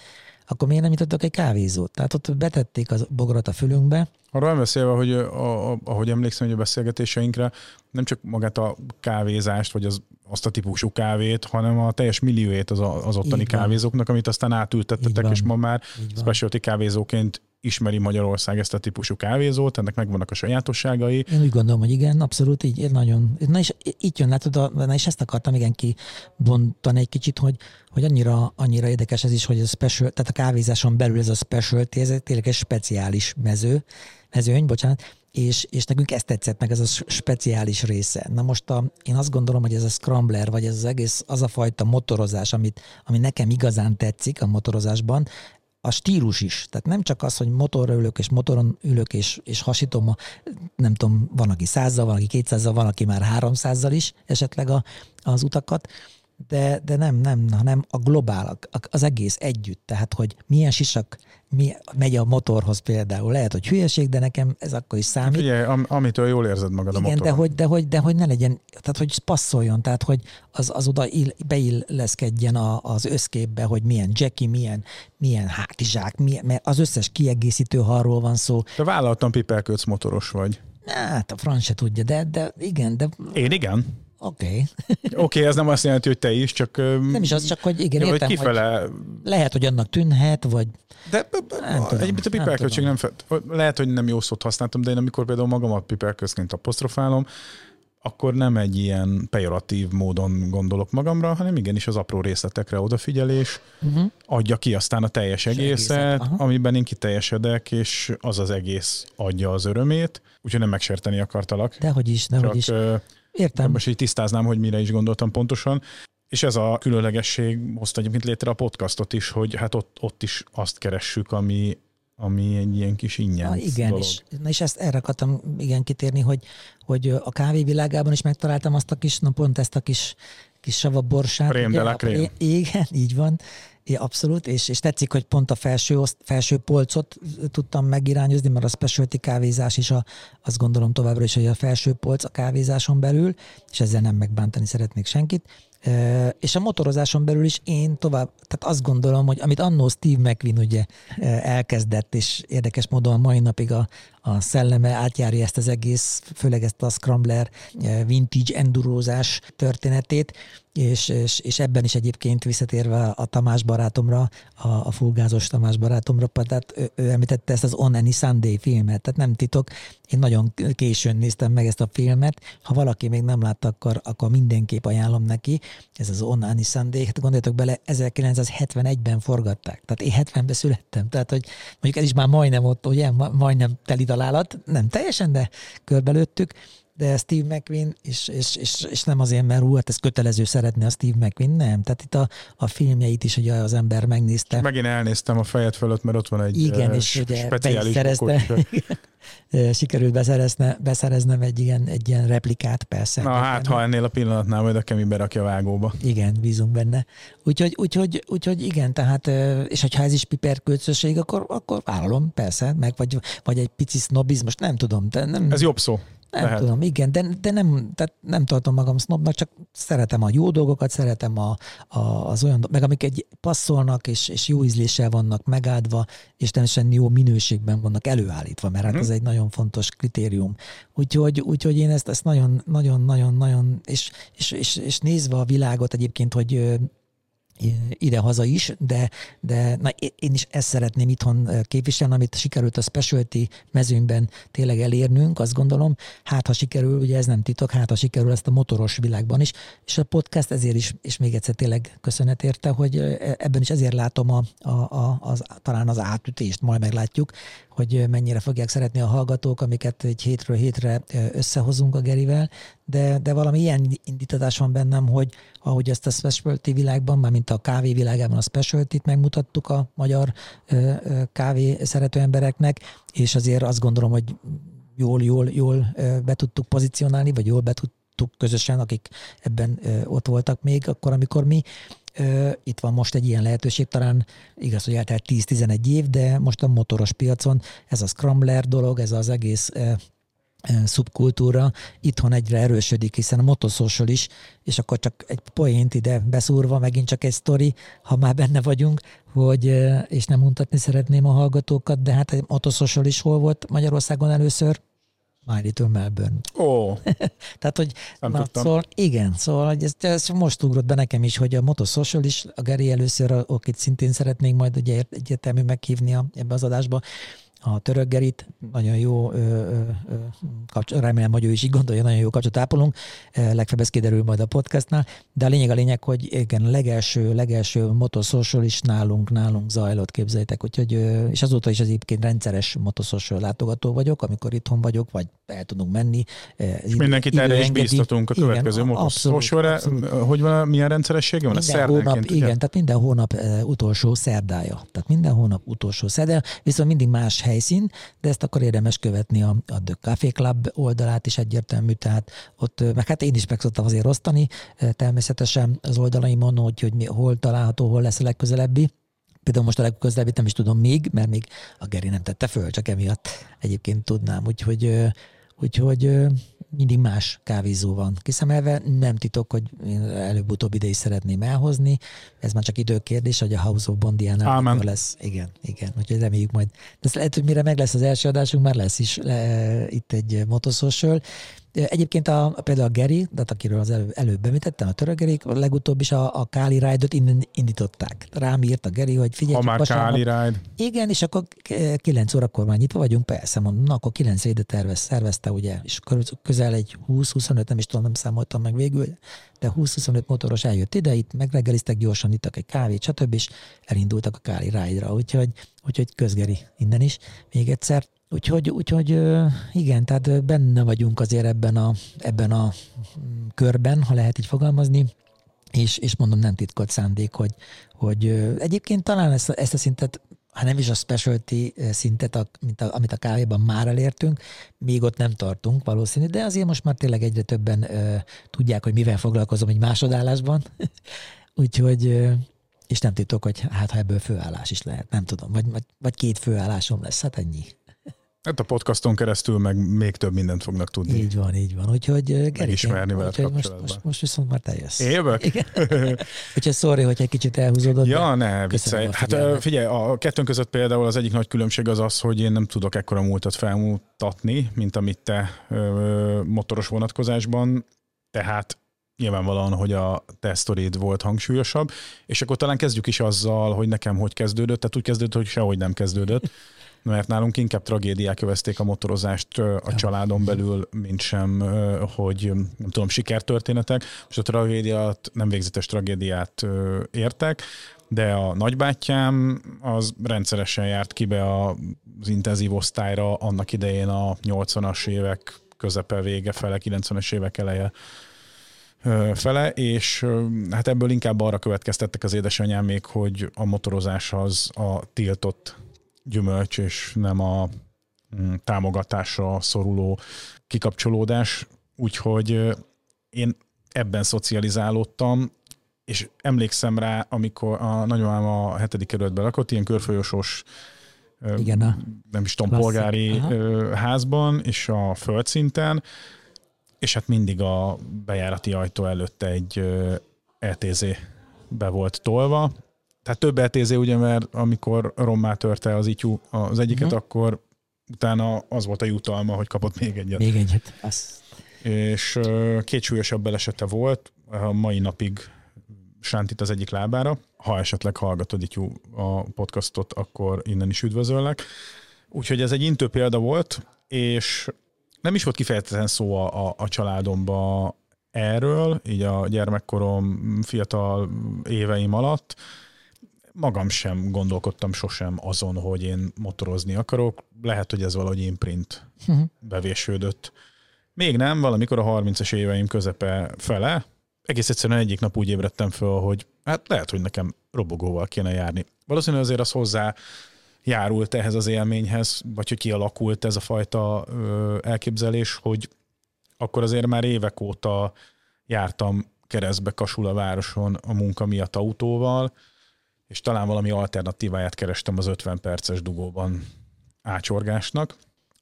akkor miért nem nyitottak egy kávézót? Tehát ott betették a bogarat a fülünkbe. Arról elbeszélve, hogy a, a, ahogy emlékszem, hogy a beszélgetéseinkre nem csak magát a kávézást, vagy az, azt a típusú kávét, hanem a teljes millióét az, az ottani kávézóknak, amit aztán átültettetek, és ma már specialty kávézóként ismeri Magyarország ezt a típusú kávézót, ennek megvannak a sajátosságai. Én úgy gondolom, hogy igen, abszolút így, nagyon, na és itt jön, látod, na és ezt akartam igen kibontani egy kicsit, hogy, hogy annyira, annyira érdekes ez is, hogy a special, tehát a kávézáson belül ez a specialty, ez tényleg egy speciális mező, mezőny, bocsánat, és, és nekünk ezt tetszett meg, ez a speciális része. Na most a, én azt gondolom, hogy ez a scrambler, vagy ez az egész, az a fajta motorozás, amit, ami nekem igazán tetszik a motorozásban, a stílus is. Tehát nem csak az, hogy motorra ülök, és motoron ülök, és, és hasítom, a, nem tudom, van, aki százzal, van, aki kétszázzal, van, aki már háromszázzal is esetleg a, az utakat, de, de nem, nem, hanem a globál, az egész együtt, tehát hogy milyen sisak mi, megy a motorhoz például. Lehet, hogy hülyeség, de nekem ez akkor is számít. Ugye, am, amitől jól érzed magad Igen, a motoron. de hogy, de, hogy, de hogy ne legyen, tehát hogy passzoljon, tehát hogy az, az oda ill, beilleszkedjen a, az összképbe, hogy milyen Jackie, milyen, milyen hátizsák, milyen, mert az összes kiegészítő, ha arról van szó. Te vállaltam pipelköc motoros vagy. Hát a franc se tudja, de, de igen, de... Én igen. Oké. Okay. Oké, okay, ez nem azt jelenti, hogy te is, csak... Nem is az, csak hogy igen, értem, vagy kifele... hogy lehet, hogy annak tűnhet, vagy... De egyébként a piperköltség nem, nem lehet, hogy nem jó szót használtam, de én amikor például magamat piperközként apostrofálom, akkor nem egy ilyen pejoratív módon gondolok magamra, hanem igenis az apró részletekre odafigyelés uh-huh. adja ki aztán a teljes egészet, egészet amiben én kiteljesedek, és az az egész adja az örömét, úgyhogy nem megsérteni akartalak. Dehogy is, dehogy is. Értem. Most így tisztáznám, hogy mire is gondoltam pontosan. És ez a különlegesség hozta egyébként létre a podcastot is, hogy hát ott, ott is azt keressük, ami, ami egy ilyen kis ingyen ah, Igen, dolog. és, na és ezt erre akartam igen kitérni, hogy, hogy a kávévilágában is megtaláltam azt a kis, na pont ezt a kis, kis savaborsát. Krém de la krém. Igen, így van. É, abszolút, és, és tetszik, hogy pont a felső, felső polcot tudtam megirányozni, mert a specialty kávézás is a, azt gondolom továbbra is, hogy a felső polc a kávézáson belül, és ezzel nem megbántani szeretnék senkit. És a motorozáson belül is én tovább, tehát azt gondolom, hogy amit annó Steve McQueen ugye elkezdett, és érdekes módon a mai napig a, a szelleme átjárja ezt az egész, főleg ezt a Scrambler vintage endurozás történetét, és, és, és ebben is egyébként visszatérve a Tamás barátomra, a, a fulgázos Tamás barátomra, tehát ő, ő említette ezt az On Any Sunday filmet, tehát nem titok, én nagyon későn néztem meg ezt a filmet, ha valaki még nem látta, akkor, akkor mindenképp ajánlom neki, ez az On Any Sunday, hát gondoljatok bele, 1971-ben forgatták, tehát én 70-ben születtem, tehát hogy mondjuk ez is már majdnem ott, ugye, majdnem teli találat, nem teljesen, de körbelőttük, de Steve McQueen, és, és, és, és nem azért, mert hú, hát ez kötelező szeretni a Steve McQueen, nem. Tehát itt a, a filmjeit is ugye az ember megnézte. És megint elnéztem a fejed fölött, mert ott van egy Igen, uh, és ugye speciális szerezte, sikerült beszerezne, beszereznem egy ilyen, egy ilyen replikát, persze. Na hát, ha ennél a pillanatnál majd a Kemi berakja a vágóba. Igen, bízunk benne. Úgyhogy, úgyhogy, úgyhogy igen, tehát, és hogyha ez is piperkölcsösség, akkor, akkor vállalom, persze, meg vagy, vagy egy pici sznobizmus, nem tudom. De nem, ez jobb szó. Nem lehet. tudom, igen, de, de nem, tehát nem tartom magam sznobnak, csak szeretem a jó dolgokat, szeretem a, a, az olyan, meg amik egy passzolnak, és, és jó ízléssel vannak megáldva, és természetesen jó minőségben vannak előállítva, mert hát mm. ez egy nagyon fontos kritérium. Úgyhogy, úgyhogy én ezt, ezt nagyon, nagyon, nagyon, nagyon, és, és, és, és nézve a világot egyébként, hogy ide-haza is, de, de na, én is ezt szeretném itthon képviselni, amit sikerült a specialty mezőnyben tényleg elérnünk, azt gondolom, hát ha sikerül, ugye ez nem titok, hát ha sikerül ezt a motoros világban is, és a podcast ezért is, és még egyszer tényleg köszönet érte, hogy ebben is ezért látom a, a, a, az, talán az átütést, majd meglátjuk, hogy mennyire fogják szeretni a hallgatók, amiket egy hétről hétre összehozunk a Gerivel, de, de valami ilyen indítatás van bennem, hogy ahogy ezt a specialty világban, már mint a kávé világában a specialty megmutattuk a magyar kávé szerető embereknek, és azért azt gondolom, hogy jól, jól, jól be tudtuk pozícionálni, vagy jól be tudtuk közösen, akik ebben ott voltak még, akkor, amikor mi itt van most egy ilyen lehetőség, talán igaz, hogy eltelt 10-11 év, de most a motoros piacon ez a scrambler dolog, ez az egész szubkultúra itthon egyre erősödik, hiszen a motoszósol is, és akkor csak egy poént ide beszúrva, megint csak egy sztori, ha már benne vagyunk, hogy, és nem mutatni szeretném a hallgatókat, de hát egy motoszósol is hol volt Magyarországon először? My Little Melbourne. Ó. Oh. Tehát, hogy nem na, tudtam. szóval igen, szóval hogy ez, ez, most ugrott be nekem is, hogy a Motosocial is, a Geri először, akit szintén szeretnénk majd ugye egyértelmű meghívni a, ebbe az adásba, a török Gerit, nagyon jó, ö, ö, kapcs- remélem, hogy ő is így gondolja, nagyon jó kapcsolatot ápolunk, legfeljebb ez kiderül majd a podcastnál, de a lényeg a lényeg, hogy igen, legelső, legelső motoszosol is nálunk, nálunk zajlott, képzeljétek, úgyhogy, és azóta is az egyébként rendszeres motoszosol látogató vagyok, amikor itthon vagyok, vagy el tudunk menni. És mindenkit erre is bíztatunk a következő motoszolsóra. Hogy van, milyen rendszeressége van? Minden hónap, ugye? igen, tehát minden hónap utolsó szerdája. Tehát minden hónap utolsó szerdája, viszont mindig más hely helyszín, de ezt akkor érdemes követni a, a The Café Club oldalát is egyértelmű, tehát ott, meg hát én is meg szoktam azért osztani, természetesen az oldalaimon, hogy, hogy mi, hol található, hol lesz a legközelebbi. Például most a legközelebbi nem is tudom még, mert még a Geri nem tette föl, csak emiatt egyébként tudnám. Úgyhogy, úgyhogy mindig más kávézó van kiszemelve. Nem titok, hogy előbb-utóbb ide is szeretném elhozni. Ez már csak időkérdés, hogy a House of Bondiánál lesz. Igen, igen. Úgyhogy reméljük majd. De lehet, hogy mire meg lesz az első adásunk, már lesz is le, itt egy motoszosöl. Egyébként a, például a Geri, tehát akiről az előbb, előbb bemutattam, a török Geri, a legutóbb is a, a Káli Ride-ot innen indították. Rám írt a Geri, hogy figyelj, Ha már Káli Ride. Igen, és akkor 9 órakor már nyitva vagyunk, persze, mondom, na, akkor 9 éde tervez, szervezte, ugye, és közel egy 20-25, nem is tudom, nem számoltam meg végül, de 20-25 motoros eljött ide, itt megreggeliztek gyorsan, ittak egy kávét, stb. és elindultak a Káli Ride-ra, úgyhogy, úgyhogy közgeri innen is még egyszer. Úgyhogy, úgyhogy igen, tehát benne vagyunk azért ebben a, ebben a mm, körben, ha lehet így fogalmazni, és, és mondom, nem titkolt szándék, hogy, hogy egyébként talán ezt, ezt a szintet ha nem is a specialty szintet, a, mint a, amit a kávéban már elértünk, még ott nem tartunk valószínű, de azért most már tényleg egyre többen ö, tudják, hogy mivel foglalkozom egy másodállásban. Úgyhogy, és nem titok, hogy hát ha ebből főállás is lehet, nem tudom, vagy, vagy, vagy két főállásom lesz, hát ennyi. Hát a podcaston keresztül meg még több mindent fognak tudni. Így van, így van. Úgyhogy Gerikén, Megismerni veled most, most, most viszont már teljes. Évek? Igen. úgyhogy sorry, hogy egy kicsit elhúzódott. Ja, ne, viccelj. Hát figyelj, a kettőnk között például az egyik nagy különbség az az, hogy én nem tudok ekkora múltat felmutatni, mint amit te motoros vonatkozásban, tehát nyilvánvalóan, hogy a te sztorid volt hangsúlyosabb, és akkor talán kezdjük is azzal, hogy nekem hogy kezdődött, tehát úgy kezdődött, hogy sehogy nem kezdődött mert nálunk inkább tragédiák övezték a motorozást a családon belül, mint sem, hogy nem tudom, sikertörténetek. Most a tragédiát, nem végzetes tragédiát értek, de a nagybátyám az rendszeresen járt ki be az intenzív osztályra annak idején a 80-as évek közepe vége fele, 90-es évek eleje fele, és hát ebből inkább arra következtettek az édesanyámék, hogy a motorozás az a tiltott gyümölcs, és nem a mm, támogatásra szoruló kikapcsolódás. Úgyhogy én ebben szocializálódtam, és emlékszem rá, amikor a nagymamám a hetedik kerületbe lakott, ilyen körfolyosós igen, a nem is tudom, klasszik. polgári Aha. házban, és a földszinten, és hát mindig a bejárati ajtó előtt egy ETZ be volt tolva, tehát több ETZ ugye, mert amikor rommá törte az ityú az egyiket, uh-huh. akkor utána az volt a jutalma, hogy kapott még egyet. Még egyet. Az... És két súlyosabb belesete volt, a mai napig sántít az egyik lábára. Ha esetleg hallgatod itt a podcastot, akkor innen is üdvözöllek. Úgyhogy ez egy intő példa volt, és nem is volt kifejezetten szó a, a, a családomba erről, így a gyermekkorom fiatal éveim alatt, magam sem gondolkodtam sosem azon, hogy én motorozni akarok. Lehet, hogy ez valahogy imprint uh-huh. bevésődött. Még nem, valamikor a 30-as éveim közepe fele, egész egyszerűen egyik nap úgy ébredtem föl, hogy hát lehet, hogy nekem robogóval kéne járni. Valószínűleg azért az hozzá járult ehhez az élményhez, vagy hogy kialakult ez a fajta ö, elképzelés, hogy akkor azért már évek óta jártam keresztbe Kasul a városon a munka miatt autóval, és talán valami alternatíváját kerestem az 50 perces dugóban ácsorgásnak,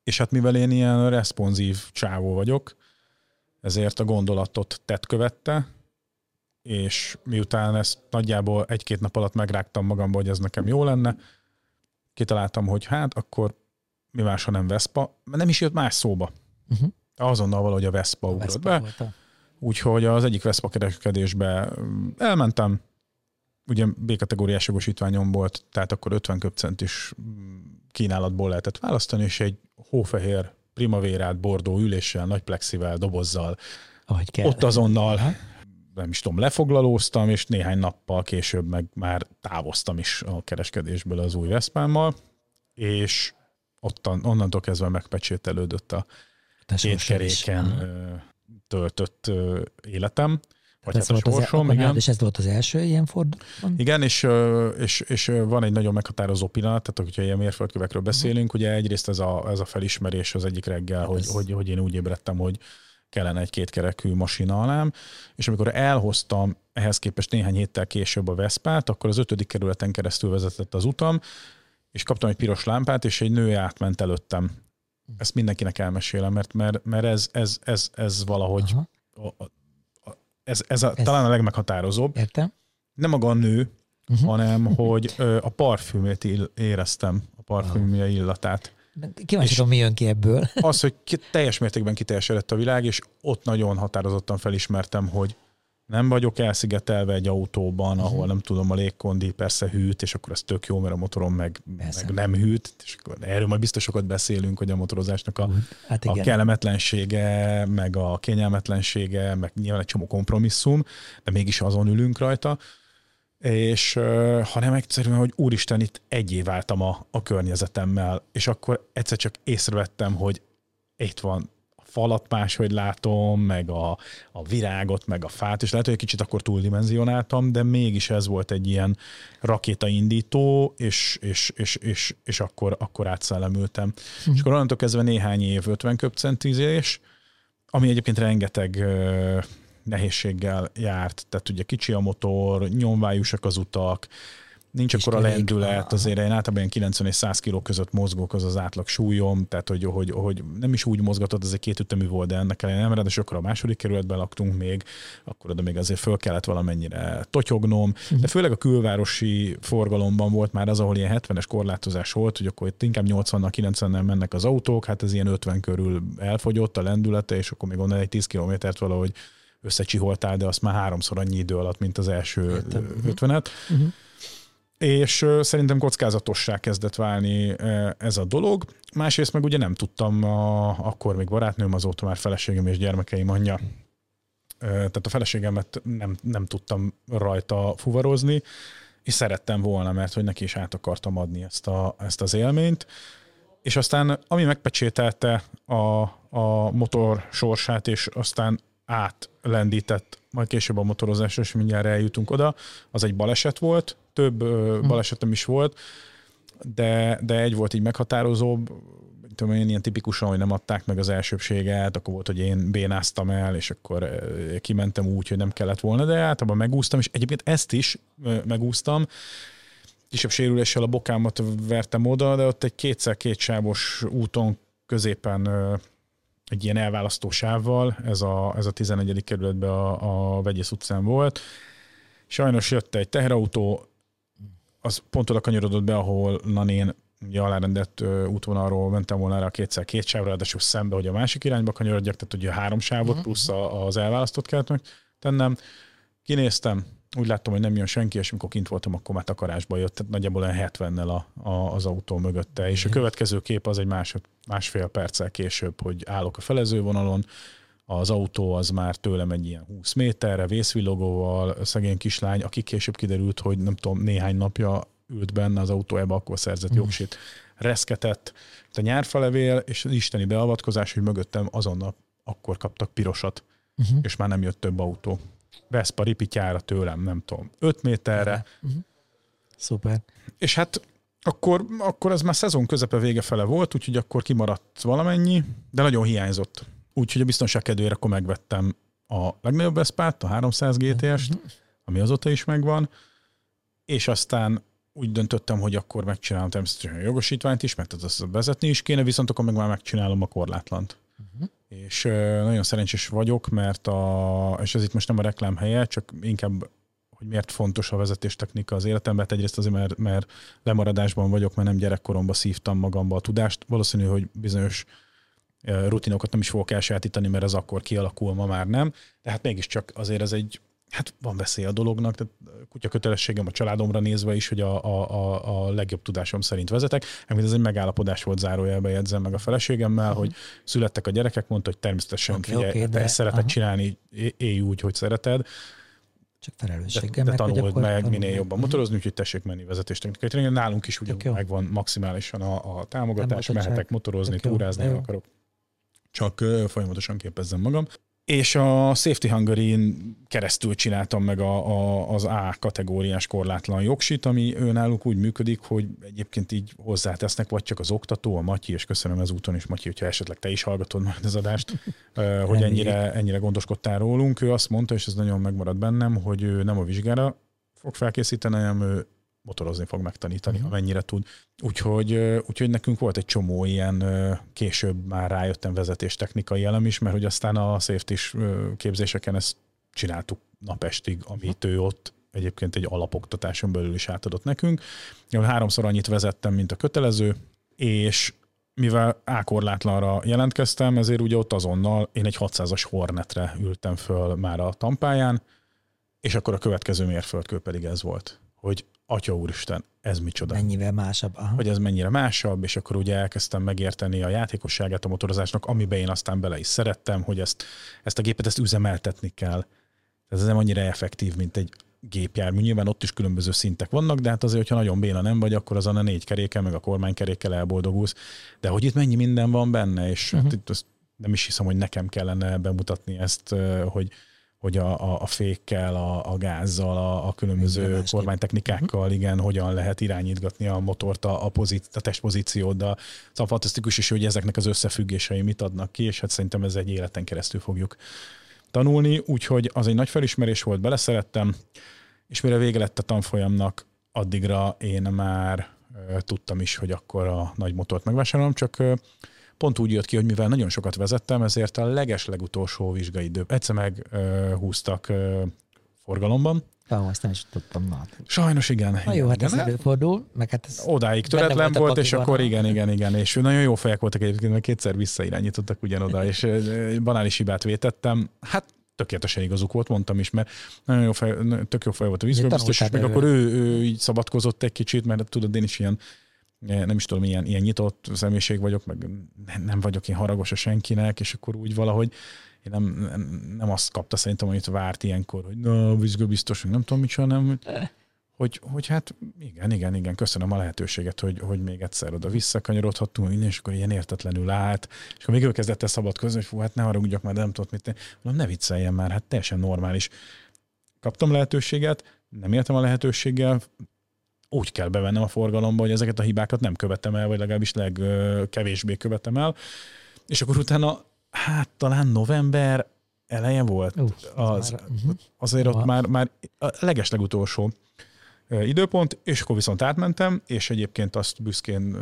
és hát mivel én ilyen responsív csávó vagyok, ezért a gondolatot tett követte, és miután ezt nagyjából egy-két nap alatt megrágtam magamba, hogy ez nekem jó lenne, kitaláltam, hogy hát akkor mi más, ha nem Vespa, mert nem is jött más szóba. Uh-huh. Azonnal valahogy a Vespa ugrott be. Úgyhogy az egyik Vespa kereskedésbe elmentem, ugye B-kategóriás jogosítványom volt, tehát akkor 50 köpcentis kínálatból lehetett választani, és egy hófehér primavérát bordó üléssel, nagy plexivel, dobozzal, Ahogy kell. ott azonnal, ha? nem is tudom, lefoglalóztam, és néhány nappal később meg már távoztam is a kereskedésből az új Veszpámmal, és ottan, onnantól kezdve megpecsételődött a két keréken töltött életem. Vagy hát ez volt sorsom, az, igen. És ez volt az első ilyen fordulat? Igen, és, és, és van egy nagyon meghatározó pillanat, tehát hogyha ilyen mérföldkövekről beszélünk, uh-huh. ugye egyrészt ez a, ez a felismerés az egyik reggel, hát hogy, ez... hogy, hogy én úgy ébredtem, hogy kellene egy kétkerekű masina alám, és amikor elhoztam ehhez képest néhány héttel később a Veszpát, akkor az ötödik kerületen keresztül vezetett az utam, és kaptam egy piros lámpát, és egy nő átment előttem. Ezt mindenkinek elmesélem, mert, mert, mert ez, ez, ez, ez valahogy a, ez, ez, a, ez talán a legmeghatározóbb. Értem. Nem maga a nő, uh-huh. hanem hogy a parfümét éreztem, a parfümje illatát. Kíváncsi tudom, mi jön ki ebből. Az, hogy teljes mértékben kiteljesedett a világ, és ott nagyon határozottan felismertem, hogy nem vagyok elszigetelve egy autóban, ahol uh-huh. nem tudom, a légkondi persze hűt, és akkor ez tök jó, mert a motorom meg, meg nem hűt, és akkor erről majd biztos sokat beszélünk, hogy a motorozásnak a, hát a kellemetlensége, meg a kényelmetlensége, meg nyilván egy csomó kompromisszum, de mégis azon ülünk rajta, és hanem egyszerűen, hogy úristen, itt egyé váltam a, a környezetemmel, és akkor egyszer csak észrevettem, hogy itt van falat máshogy látom, meg a, a virágot, meg a fát, és lehet, hogy egy kicsit akkor túldimenzionáltam, de mégis ez volt egy ilyen rakétaindító, és, és, és, és, és akkor, akkor átszellemültem. Mm. És akkor onnantól kezdve néhány év 50 köpcentizés, ami egyébként rengeteg nehézséggel járt, tehát ugye kicsi a motor, nyomvájusak az utak, nincs akkor a lendület, azért én általában 90 és 100 kg között mozgok, az az átlag súlyom, tehát hogy, hogy, hogy nem is úgy mozgatott, ez egy kétütemű volt, de ennek ellenére nem, ráadásul akkor a második kerületben laktunk még, akkor oda még azért föl kellett valamennyire totyognom, uh-huh. de főleg a külvárosi forgalomban volt már az, ahol ilyen 70-es korlátozás volt, hogy akkor itt inkább 80-nal, 90-nel mennek az autók, hát ez ilyen 50 körül elfogyott a lendülete, és akkor még onnan egy 10 kilométert valahogy összecsiholtál, de azt már háromszor annyi idő alatt, mint az első 50-et. Uh-huh és szerintem kockázatossá kezdett válni ez a dolog. Másrészt meg ugye nem tudtam, a, akkor még barátnőm, azóta már feleségem és gyermekeim anyja, tehát a feleségemet nem, nem tudtam rajta fuvarozni, és szerettem volna, mert hogy neki is át akartam adni ezt, a, ezt az élményt. És aztán, ami megpecsételte a, a motor sorsát, és aztán átlendített, majd később a motorozásra, és mindjárt eljutunk oda, az egy baleset volt, több hmm. balesetem is volt, de, de egy volt így meghatározóbb, tudom én, ilyen tipikusan, hogy nem adták meg az elsőbséget, akkor volt, hogy én bénáztam el, és akkor kimentem úgy, hogy nem kellett volna, de általában megúsztam, és egyébként ezt is megúsztam, kisebb sérüléssel a bokámat vertem oda, de ott egy kétszer kétsávos úton középen egy ilyen elválasztó sávval, ez a, ez a 11. kerületben a, a Vegyész utcán volt. Sajnos jött egy teherautó, az pont oda kanyarodott be, ahol na én ugye alárendett útvonalról mentem volna erre a kétszer két sávra, ráadásul szembe, hogy a másik irányba kanyarodjak, tehát ugye három sávot uh-huh. plusz az elválasztott kellett meg tennem. Kinéztem, úgy láttam, hogy nem jön senki, és amikor kint voltam, akkor már takarásba jött, tehát nagyjából olyan 70-nel a, a, az autó mögötte. És a következő kép az egy másod, másfél perccel később, hogy állok a felezővonalon, az autó az már tőlem egy ilyen 20 méterre, vészvillogóval, szegény kislány, aki később kiderült, hogy nem tudom, néhány napja ült benne az autó, ebbe akkor szerzett mm. jogsit, reszketett. A nyárfalevél és az isteni beavatkozás, hogy mögöttem azonnal akkor kaptak pirosat, uh-huh. és már nem jött több autó. Veszpa ripityára tőlem, nem tudom, 5 méterre. Uh-huh. Szuper. És hát akkor, akkor ez már szezon közepe vége fele volt, úgyhogy akkor kimaradt valamennyi, de nagyon hiányzott. Úgyhogy a biztonság kedvéért akkor megvettem a legnagyobb Veszpát, a 300 GTS-t, uh-huh. ami azóta is megvan, és aztán úgy döntöttem, hogy akkor megcsinálom természetesen a jogosítványt is, mert azt vezetni is kéne, viszont akkor meg már megcsinálom a korlátlant. Uh-huh. És nagyon szerencsés vagyok, mert a, és ez itt most nem a reklám helye, csak inkább hogy miért fontos a vezetéstechnika az életemben. Hát egyrészt azért, mert, mert lemaradásban vagyok, mert nem gyerekkoromban szívtam magamba a tudást. Valószínű, hogy bizonyos rutinokat nem is fogok elsajátítani, mert ez akkor kialakul, ma már nem. De hát mégiscsak azért ez egy hát van veszély a dolognak, tehát kutya kötelességem a családomra nézve is, hogy a, a, a, legjobb tudásom szerint vezetek. Említ ez egy megállapodás volt zárójelbe jegyzem meg a feleségemmel, uh-huh. hogy születtek a gyerekek, mondta, hogy természetesen okay, figyelj, okay, te de, ezt szereted uh-huh. csinálni, élj úgy, hogy szereted. Csak felelősséggel de, de tanuld meg, meg minél jobban motorozni, úgyhogy tessék menni vezetéstechnikai tréning. Nálunk is ugye megvan maximálisan a, a támogatás, mehetek motorozni, túrázni akarok. Csak folyamatosan képezzem magam. És a Safety hungary keresztül csináltam meg a, a, az A kategóriás korlátlan jogsit, ami náluk úgy működik, hogy egyébként így hozzátesznek, vagy csak az oktató, a Matyi, és köszönöm ez úton is, Matyi, hogyha esetleg te is hallgatod majd az adást, hogy ennyire, ennyire gondoskodtál rólunk. Ő azt mondta, és ez nagyon megmaradt bennem, hogy ő nem a vizsgára fog felkészíteni, hanem ő motorozni fog megtanítani, uh-huh. amennyire tud. Úgyhogy, úgyhogy nekünk volt egy csomó ilyen, később már rájöttem vezetéstechnikai elem is, mert hogy aztán a safety képzéseken ezt csináltuk napestig, amit ő ott egyébként egy alapoktatáson belül is átadott nekünk. Én háromszor annyit vezettem, mint a kötelező, és mivel ákorlátlanra jelentkeztem, ezért ugye ott azonnal én egy 600-as Hornetre ültem föl már a tampáján, és akkor a következő mérföldkő pedig ez volt, hogy Atya úristen, ez micsoda. Mennyivel másabb. Aha. Hogy ez mennyire másabb, és akkor ugye elkezdtem megérteni a játékosságát a motorozásnak, amiben én aztán bele is szerettem, hogy ezt, ezt a gépet ezt üzemeltetni kell. Ez nem annyira effektív, mint egy gépjármű. Nyilván ott is különböző szintek vannak, de hát azért, hogyha nagyon béna nem vagy, akkor azon a négy kerékkel, meg a kormánykerékkel elboldogulsz. De hogy itt mennyi minden van benne, és uh-huh. hát itt azt nem is hiszem, hogy nekem kellene bemutatni ezt, hogy, hogy a, a, a fékkel, a, a gázzal, a, a különböző kormánytechnikákkal, uh-huh. igen, hogyan lehet irányítgatni a motort, a, a, pozíci- a testpozíciót, de szóval fantasztikus is, hogy ezeknek az összefüggései mit adnak ki, és hát szerintem ez egy életen keresztül fogjuk tanulni, úgyhogy az egy nagy felismerés volt, beleszerettem, és mire vége lett a tanfolyamnak, addigra én már tudtam is, hogy akkor a nagy motort megvásárolom, csak pont úgy jött ki, hogy mivel nagyon sokat vezettem, ezért a leges legutolsó vizsgai idő. Egyszer meghúztak forgalomban, Ja, azt nem is tudtam. Na. Sajnos igen. Na jó, hát igen. ez előfordul, meg hát ez Odáig töretlen volt, és akkor igen, igen, igen, és nagyon jó fejek voltak egyébként, mert kétszer visszairányítottak ugyanoda, és banális hibát vétettem. Hát tökéletesen igazuk volt, mondtam is, mert nagyon jó fej, tök jó fej volt a vízből, és meg akkor ő, ő így szabadkozott egy kicsit, mert tudod, én is ilyen nem is tudom, ilyen, ilyen nyitott személyiség vagyok, meg nem vagyok én haragos a senkinek, és akkor úgy valahogy én nem, nem, nem azt kapta szerintem, amit várt ilyenkor, hogy na, biztos, nem tudom mit hanem hogy, hogy hát igen, igen, igen, köszönöm a lehetőséget, hogy, hogy még egyszer oda visszakanyarodhattunk, és akkor ilyen értetlenül állt, és akkor még ő kezdett el szabadkozni, hogy fú, hát ne haragudjak már, de nem tudott mit Mondom, ne vicceljen már, hát teljesen normális. Kaptam lehetőséget, nem értem a lehetőséggel, úgy kell bevennem a forgalomba, hogy ezeket a hibákat nem követem el, vagy legalábbis legkevésbé követem el. És akkor utána, hát talán november eleje volt, uh, az, már, uh-huh. azért ott már, már a legeslegutolsó időpont, és akkor viszont átmentem, és egyébként azt büszkén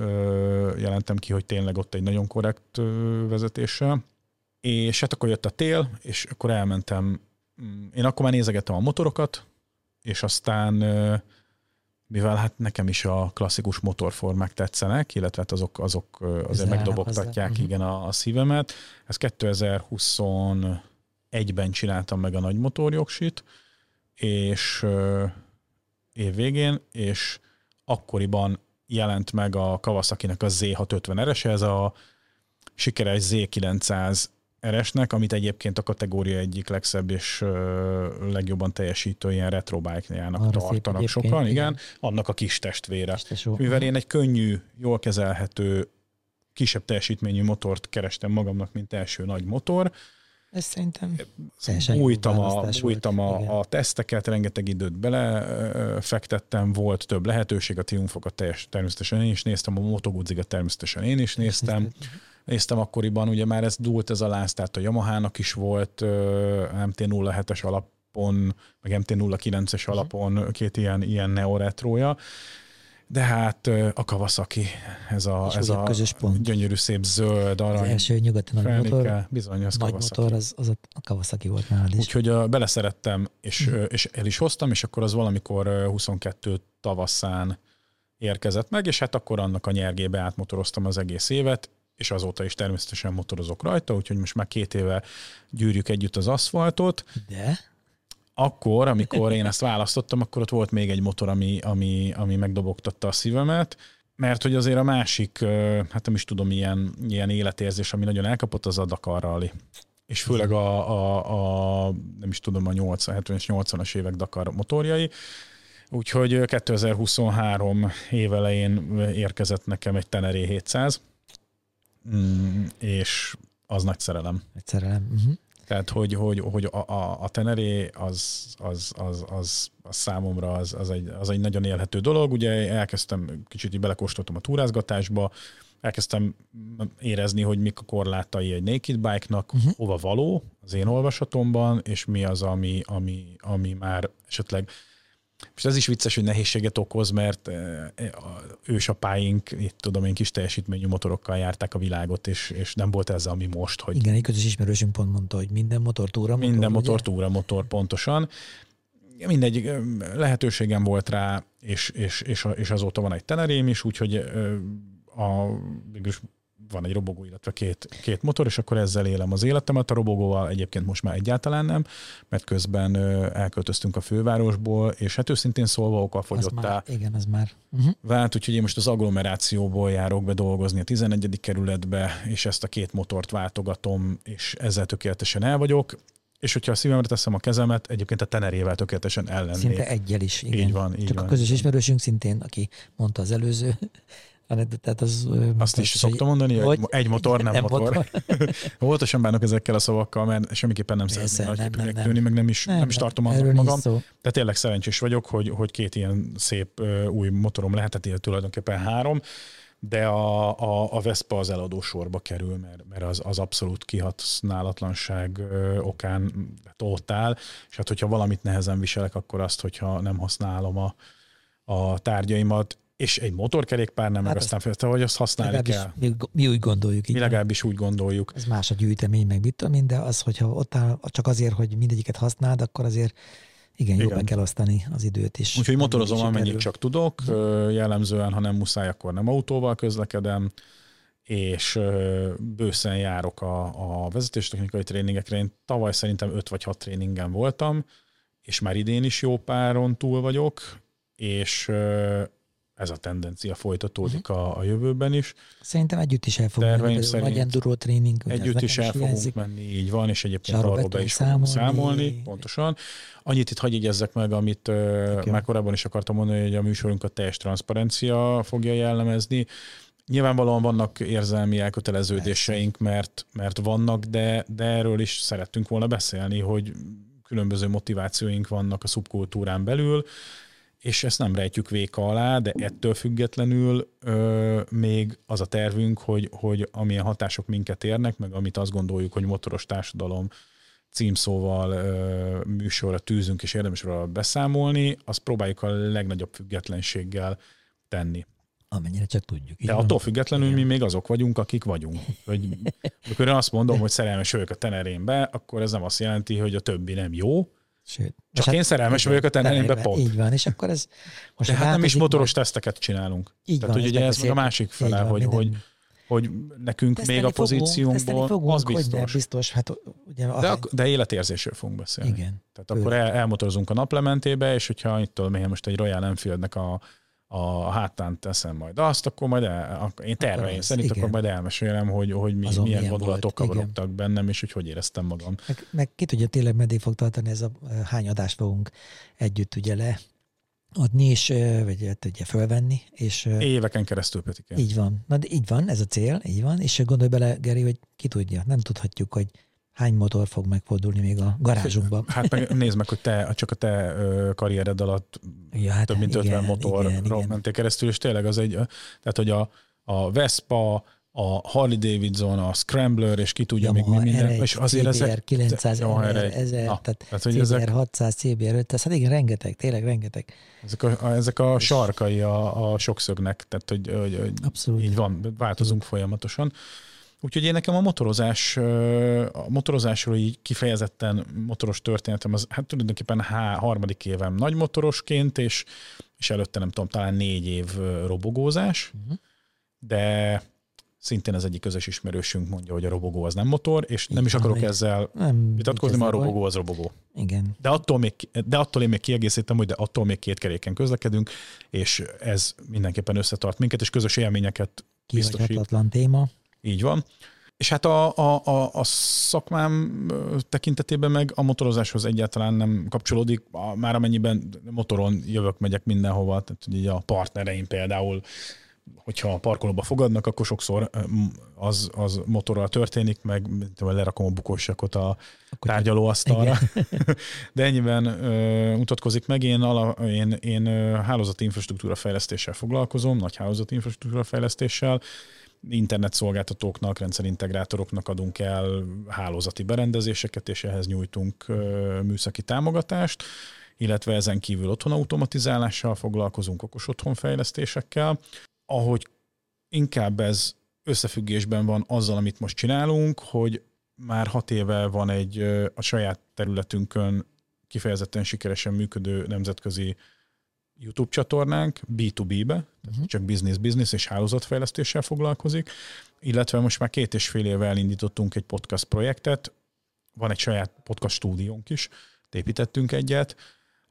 jelentem ki, hogy tényleg ott egy nagyon korrekt vezetéssel. És hát akkor jött a tél, és akkor elmentem. Mm, én akkor már nézegettem a motorokat, és aztán mivel hát nekem is a klasszikus motorformák tetszenek, illetve hát azok, azok azért megdobogtatják hozzá. igen a, a szívemet. Ez 2021-ben csináltam meg a nagy motorjogsit, és év végén, és akkoriban jelent meg a Kawasaki-nek a Z650 RS, ez a sikeres Z900 RS-nek, amit egyébként a kategória egyik legszebb és legjobban teljesítő ilyen retro bike-jának tartanak sokan, igen, igen, annak a kis testvére. Kis Mivel én egy könnyű, jól kezelhető, kisebb teljesítményű motort kerestem magamnak, mint első nagy motor, ez szerintem Újtam, a, újtam a, a teszteket, rengeteg időt belefektettem, volt több lehetőség, a triumfokat teljes, természetesen én is néztem, a Moto természetesen én is néztem. Néztem akkoriban, ugye már ez dúlt ez a láz, tehát a Yamaha-nak is volt MT-07-es alapon, meg MT-09-es mhm. alapon két ilyen, ilyen neo-retrója, de hát a Kawasaki, ez a, ez a közös pont. gyönyörű szép zöld, arany. Az első nyugati nagy motor, bizony, az nagy Kawasaki. motor, az, az a Kawasaki volt nálad is. Úgyhogy a, beleszerettem, és, mm. és el is hoztam, és akkor az valamikor 22 tavaszán érkezett meg, és hát akkor annak a nyergébe átmotoroztam az egész évet, és azóta is természetesen motorozok rajta, úgyhogy most már két éve gyűrjük együtt az aszfaltot. De? akkor, amikor én ezt választottam, akkor ott volt még egy motor, ami, ami, ami megdobogtatta a szívemet, mert hogy azért a másik, hát nem is tudom, ilyen, ilyen életérzés, ami nagyon elkapott, az a Dakar Rally. És főleg a, a, a nem is tudom, a 80, 70-es, 80-as évek Dakar motorjai. Úgyhogy 2023 év elején érkezett nekem egy Teneré 700, mm, és az nagy szerelem. Nagy szerelem. Uh-huh. Tehát, hogy, hogy, hogy a, a, a teneré az, az, az, az, az számomra az, az, egy, az egy nagyon élhető dolog. Ugye elkezdtem, kicsit így belekóstoltam a túrázgatásba, elkezdtem érezni, hogy mik a korlátai egy naked bike-nak, uh-huh. hova való az én olvasatomban, és mi az, ami, ami, ami már esetleg és ez is vicces, hogy nehézséget okoz, mert eh, a ősapáink, itt tudom én, kis teljesítményű motorokkal járták a világot, és, és nem volt ez, ami most. Hogy Igen, egy közös ismerősünk pont mondta, hogy minden motor túra motor. Minden motor túra motor, pontosan. Mindegy, eh, lehetőségem volt rá, és, és, és, és azóta van egy tenerém is, úgyhogy eh, a, van egy robogó, illetve két, két motor, és akkor ezzel élem az életemet. A robogóval egyébként most már egyáltalán nem, mert közben elköltöztünk a fővárosból, és hát őszintén szólva okafogyottá. Igen, az már. Uh-huh. Vált, úgyhogy én most az agglomerációból járok be dolgozni a 11. kerületbe, és ezt a két motort váltogatom, és ezzel tökéletesen el vagyok és hogyha a szívemre teszem a kezemet, egyébként a tenerével tökéletesen ellennék. Szinte egyel is, igen. Így van, így Csak van. a közös ismerősünk szintén, aki mondta az előző tehát az, Azt is szoktam mondani, hogy egy motor, nem, nem motor. motor. Óvatosan bánok ezekkel a szavakkal, mert semmiképpen nem szeretném nagy nem, tűni, meg nem is, nem, nem is tartom annak magam. Tehát tényleg szerencsés vagyok, hogy, hogy két ilyen szép új motorom lehetett, illetve tulajdonképpen három de a, a, a Vespa az eladó sorba kerül, mert, mert az, az abszolút kihasználatlanság okán totál, és hát hogyha valamit nehezen viselek, akkor azt, hogyha nem használom a, a tárgyaimat, és egy motorkerékpár nem, hát meg aztán fel, hogy azt használni kell. Mi, mi úgy gondoljuk. Mi legalábbis úgy gondoljuk. Ez más a gyűjtemény, meg mit tudom de az, hogyha ott áll, csak azért, hogy mindegyiket használd, akkor azért igen, Igen. jobban kell osztani az időt is. Úgyhogy motorozom, amennyit csak tudok. Jellemzően, ha nem muszáj, akkor nem autóval közlekedem, és bőszen járok a, a vezetéstechnikai tréningekre. Én tavaly szerintem 5 vagy 6 tréningen voltam, és már idén is jó páron túl vagyok, és ez a tendencia folytatódik uh-huh. a, a jövőben is. Szerintem együtt is el fogunk menni, nagy enduro tréning. Együtt is el fogunk menni, így van, és egyébként Sarba arról be is számolni. fogunk számolni, pontosan. Annyit itt hagyj jegyezzek meg, amit okay. már korábban is akartam mondani, hogy a műsorunkat teljes transzparencia fogja jellemezni. Nyilvánvalóan vannak érzelmi elköteleződéseink, mert, mert vannak, de, de erről is szerettünk volna beszélni, hogy különböző motivációink vannak a szubkultúrán belül, és ezt nem rejtjük véka alá, de ettől függetlenül ö, még az a tervünk, hogy, hogy amilyen hatások minket érnek, meg amit azt gondoljuk, hogy motoros társadalom címszóval ö, műsorra tűzünk, és érdemes róla beszámolni, azt próbáljuk a legnagyobb függetlenséggel tenni. Amennyire csak tudjuk. De attól függetlenül Igen. mi még azok vagyunk, akik vagyunk. Hogy, amikor én azt mondom, hogy szerelmes vagyok a tenerénbe, akkor ez nem azt jelenti, hogy a többi nem jó, Sőt, Csak hát, én szerelmes vagyok a tenerémbe, pont. Így van, és akkor ez most De hát nem is motoros majd... teszteket csinálunk. Így Tehát, van, hogy ugye ez meg a másik fele, van, hogy, hogy, hogy nekünk teszteni még a pozíciónkból fogunk, az biztos. biztos hát, ugye, de, a, de életérzésről fogunk beszélni. Igen. Tehát akkor el, elmotorozunk a naplementébe, és hogyha itt tudom én most egy Royal Enfieldnek a a hátán teszem majd azt, akkor majd el, én terveim szerint igen. akkor majd elmesélem, hogy, hogy mi, milyen, milyen gondolatok kavarogtak bennem, és hogy hogy éreztem magam. Meg, meg ki tudja tényleg meddig fog tartani ez a hány adást fogunk együtt ugye le adni, és, vagy hát ugye fölvenni. És, Éveken keresztül, Petike. Így van. Na, de így van, ez a cél, így van, és gondolj bele, Geri, hogy ki tudja, nem tudhatjuk, hogy hány motor fog megfordulni még a garázsunkban. Hát meg, nézd meg, hogy te csak a te karriered alatt ja, hát több mint igen, 50 motorról mentél keresztül, és tényleg az egy, tehát hogy a, a Vespa, a Harley Davidson, a Scrambler, és ki tudja Yamaha még mi minden. R1, és azért CBR ezek, 900, Yamaha R1, 1000, Na, tehát, tehát CBR ezek, 600, CBR 500, hát igen, rengeteg, tényleg rengeteg. Ezek a, ezek a sarkai a, a sokszögnek, tehát hogy, hogy, hogy Abszolút. így van, változunk folyamatosan. Úgyhogy én nekem a motorozás, a motorozásról így kifejezetten motoros történetem, az hát tulajdonképpen há, harmadik évem nagy motorosként, és, és előtte nem tudom, talán négy év robogózás, uh-huh. de szintén az egyik közös ismerősünk mondja, hogy a robogó az nem motor, és nem is akarok ezzel nem vitatkozni, mert a robogó az robogó. Igen. De attól, még, de attól én még kiegészítem, hogy de attól még két keréken közlekedünk, és ez mindenképpen összetart minket, és közös élményeket biztosít. téma. Így van. És hát a, a, a, a szakmám tekintetében meg a motorozáshoz egyáltalán nem kapcsolódik, már amennyiben motoron jövök, megyek mindenhova, tehát ugye a partnereim például hogyha a parkolóba fogadnak, akkor sokszor az, az motorral történik, meg lerakom a bukósakot a akkor tárgyalóasztalra. De ennyiben ö, mutatkozik meg. Én, ala, én, én hálózati infrastruktúra fejlesztéssel foglalkozom, nagy hálózati infrastruktúra fejlesztéssel, internetszolgáltatóknak, rendszerintegrátoroknak adunk el hálózati berendezéseket, és ehhez nyújtunk műszaki támogatást, illetve ezen kívül otthon automatizálással foglalkozunk, okos otthonfejlesztésekkel. Ahogy inkább ez összefüggésben van azzal, amit most csinálunk, hogy már hat éve van egy a saját területünkön kifejezetten sikeresen működő nemzetközi YouTube csatornánk B2B-be, uh-huh. csak business-business és hálózatfejlesztéssel foglalkozik, illetve most már két és fél éve elindítottunk egy podcast projektet, van egy saját podcast stúdiónk is, építettünk egyet,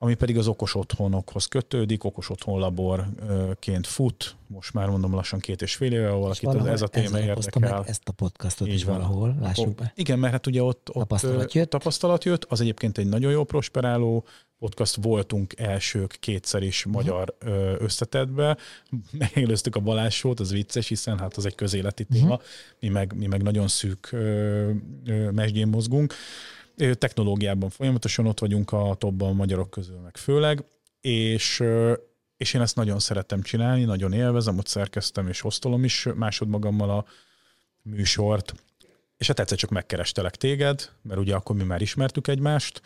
ami pedig az okos otthonokhoz kötődik, okos otthon laborként fut, most már mondom lassan két és fél éve, ahol akit ez a téma érdekel. Meg ezt a podcastot Így is van. valahol, lássuk be. Igen, mert hát ugye ott, ott tapasztalat, jött. tapasztalat jött, az egyébként egy nagyon jó prosperáló podcast voltunk elsők kétszer is uh-huh. magyar összetetbe. Megélőztük a Balázsót, az vicces, hiszen hát az egy közéleti téma, uh-huh. mi, meg, mi meg nagyon szűk mesdjén mozgunk technológiában folyamatosan ott vagyunk a topban a magyarok közül meg főleg, és, és én ezt nagyon szeretem csinálni, nagyon élvezem, ott szerkeztem és hoztolom is másodmagammal a műsort, és hát egyszer csak megkerestelek téged, mert ugye akkor mi már ismertük egymást,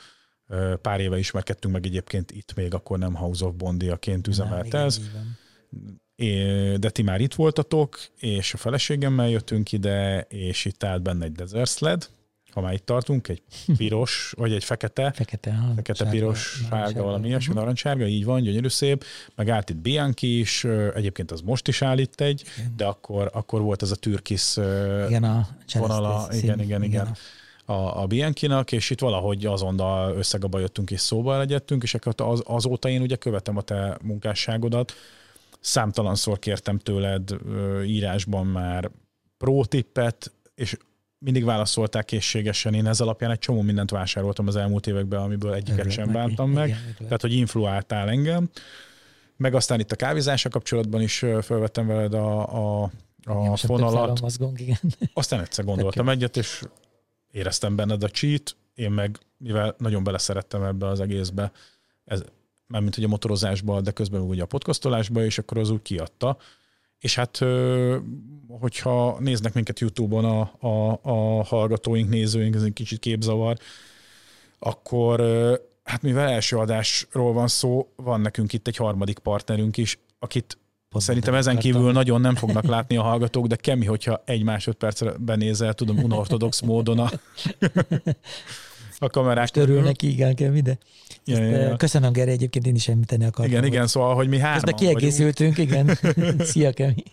pár éve ismerkedtünk meg egyébként itt még, akkor nem House of Bondiaként üzemelt ez. De ti már itt voltatok, és a feleségemmel jöttünk ide, és itt állt benne egy Desert Sled, ha már itt tartunk, egy piros, vagy egy fekete, fekete, ha, fekete sárga, piros, sárga, valami ilyesmi, uh-huh. narancssárga, így van, gyönyörű szép, meg állt itt Bianchi is, egyébként az most is áll itt egy, igen. de akkor, akkor volt ez a türkisz igen, a vonala, igen, igen, igen, igen. A, a Bianchi-nak, és itt valahogy azonnal összegaba jöttünk és szóba legyettünk, és az, azóta én ugye követem a te munkásságodat, számtalanszor kértem tőled írásban már tippet, és mindig válaszolták készségesen. Én ez alapján egy csomó mindent vásároltam az elmúlt években, amiből egyiket Örülök sem bántam meg. Igen. Tehát, hogy influáltál engem. Meg aztán itt a kávézással kapcsolatban is felvettem veled a, a, a igen, fonalat. Mozgunk, igen. Aztán egyszer gondoltam egyet, és éreztem benned a cheat, én meg, mivel nagyon beleszerettem ebbe az egészbe, ez, mármint ugye a motorozásba, de közben ugye a podcastolásba, és akkor az úgy kiadta. És hát, hogyha néznek minket YouTube-on a, a, a hallgatóink, nézőink, ez egy kicsit képzavar, akkor hát mivel első adásról van szó, van nekünk itt egy harmadik partnerünk is, akit Pont Szerintem ezen kívül nagyon nem fognak látni a hallgatók, de kemi, hogyha egy másodpercre benézel, tudom, unortodox módon a, a kamerák. Most örül neki, igen, kemi, de Ja, ja, ja. Köszönöm, Geri, egyébként én is említeni akartam. Igen, igen, szóval, hogy mi hárman Közben kiegészültünk, igen. Szia, Kemi.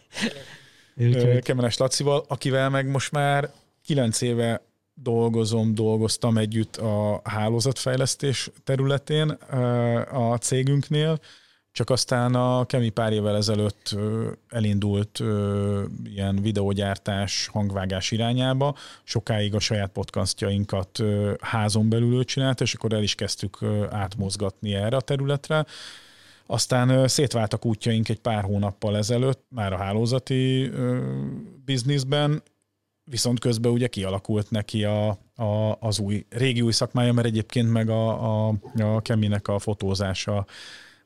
Kemenes Lacival, akivel meg most már kilenc éve dolgozom, dolgoztam együtt a hálózatfejlesztés területén a cégünknél, csak aztán a Kemi pár évvel ezelőtt elindult ilyen videógyártás, hangvágás irányába. Sokáig a saját podcastjainkat házon belül csinálta, és akkor el is kezdtük átmozgatni erre a területre. Aztán szétváltak útjaink egy pár hónappal ezelőtt, már a hálózati bizniszben, viszont közben ugye kialakult neki a, a, az új, régi új szakmája, mert egyébként meg a, a, a Keminek a fotózása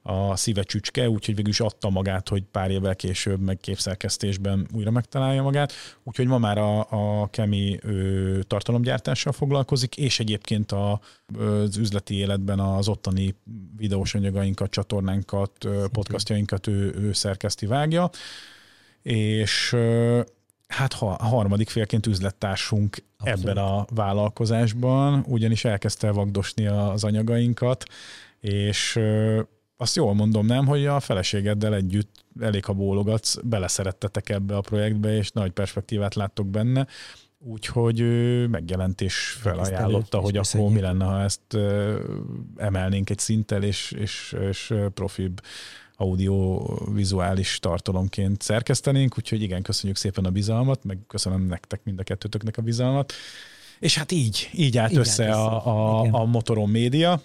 a szíve csücske, úgyhogy végül is adta magát, hogy pár évvel később meg képszerkesztésben újra megtalálja magát. Úgyhogy ma már a, a Kemi ő, tartalomgyártással foglalkozik, és egyébként a, az üzleti életben az ottani videós anyagainkat, csatornánkat, podcastjainkat ő, ő szerkeszti, vágja. És hát ha, a harmadik félként üzlettársunk Abszolút. ebben a vállalkozásban, ugyanis elkezdte vagdosni az anyagainkat, és azt jól mondom, nem, hogy a feleségeddel együtt elég, ha bólogatsz, beleszerettetek ebbe a projektbe, és nagy perspektívát láttok benne, úgyhogy megjelent és felajánlotta, hogy akkor mi lenne, ha ezt emelnénk egy szinttel, és, és, és profibb audiovizuális tartalomként szerkesztenénk, úgyhogy igen, köszönjük szépen a bizalmat, meg köszönöm nektek mind a kettőtöknek a bizalmat. És hát így, így állt így össze, állt össze. a, a, a Motoron Média,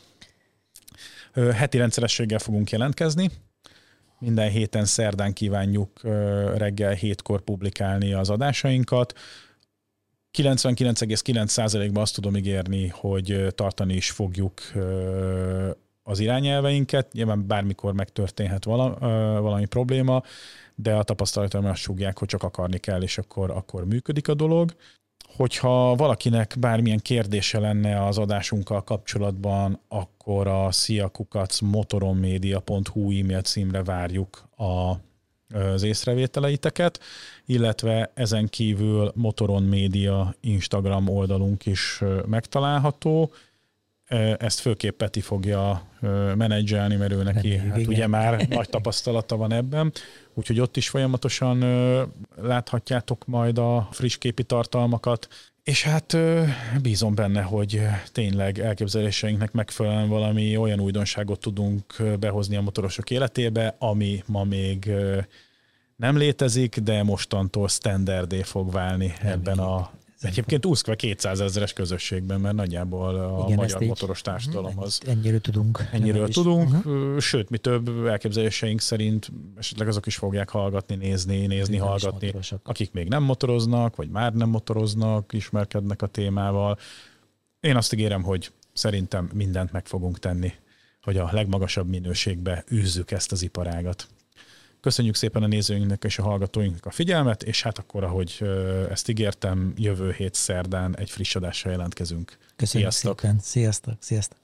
Heti rendszerességgel fogunk jelentkezni. Minden héten szerdán kívánjuk reggel hétkor publikálni az adásainkat. 99,9%-ban azt tudom ígérni, hogy tartani is fogjuk az irányelveinket. Nyilván bármikor megtörténhet valami probléma, de a tapasztalatom azt súgják, hogy csak akarni kell, és akkor, akkor működik a dolog hogyha valakinek bármilyen kérdése lenne az adásunkkal kapcsolatban, akkor a sziakukacmotoronmedia.hu e-mail címre várjuk a, az észrevételeiteket, illetve ezen kívül Motoron Média Instagram oldalunk is megtalálható. Ezt főképp Peti fogja menedzselni, mert ő neki, hát igen. ugye már nagy tapasztalata van ebben, úgyhogy ott is folyamatosan láthatjátok majd a friss képi tartalmakat, és hát bízom benne, hogy tényleg elképzeléseinknek megfelelően valami olyan újdonságot tudunk behozni a motorosok életébe, ami ma még nem létezik, de mostantól standardé fog válni ebben a Egyébként úszkva 200 ezeres közösségben, mert nagyjából a Igen, magyar motoros társadalom mhm, az. Ennyiről tudunk. Ennyiről tudunk, uh-huh. sőt, mi több elképzeléseink szerint esetleg azok is fogják hallgatni, nézni, nézni, Igen, hallgatni, akik még nem motoroznak, vagy már nem motoroznak, ismerkednek a témával. Én azt ígérem, hogy szerintem mindent meg fogunk tenni, hogy a legmagasabb minőségbe űzzük ezt az iparágat. Köszönjük szépen a nézőinknek és a hallgatóinknak a figyelmet, és hát akkor, ahogy ezt ígértem, jövő hét szerdán egy friss adással jelentkezünk. Köszönjük Sziasztok. szépen. Sziasztok. Sziasztok.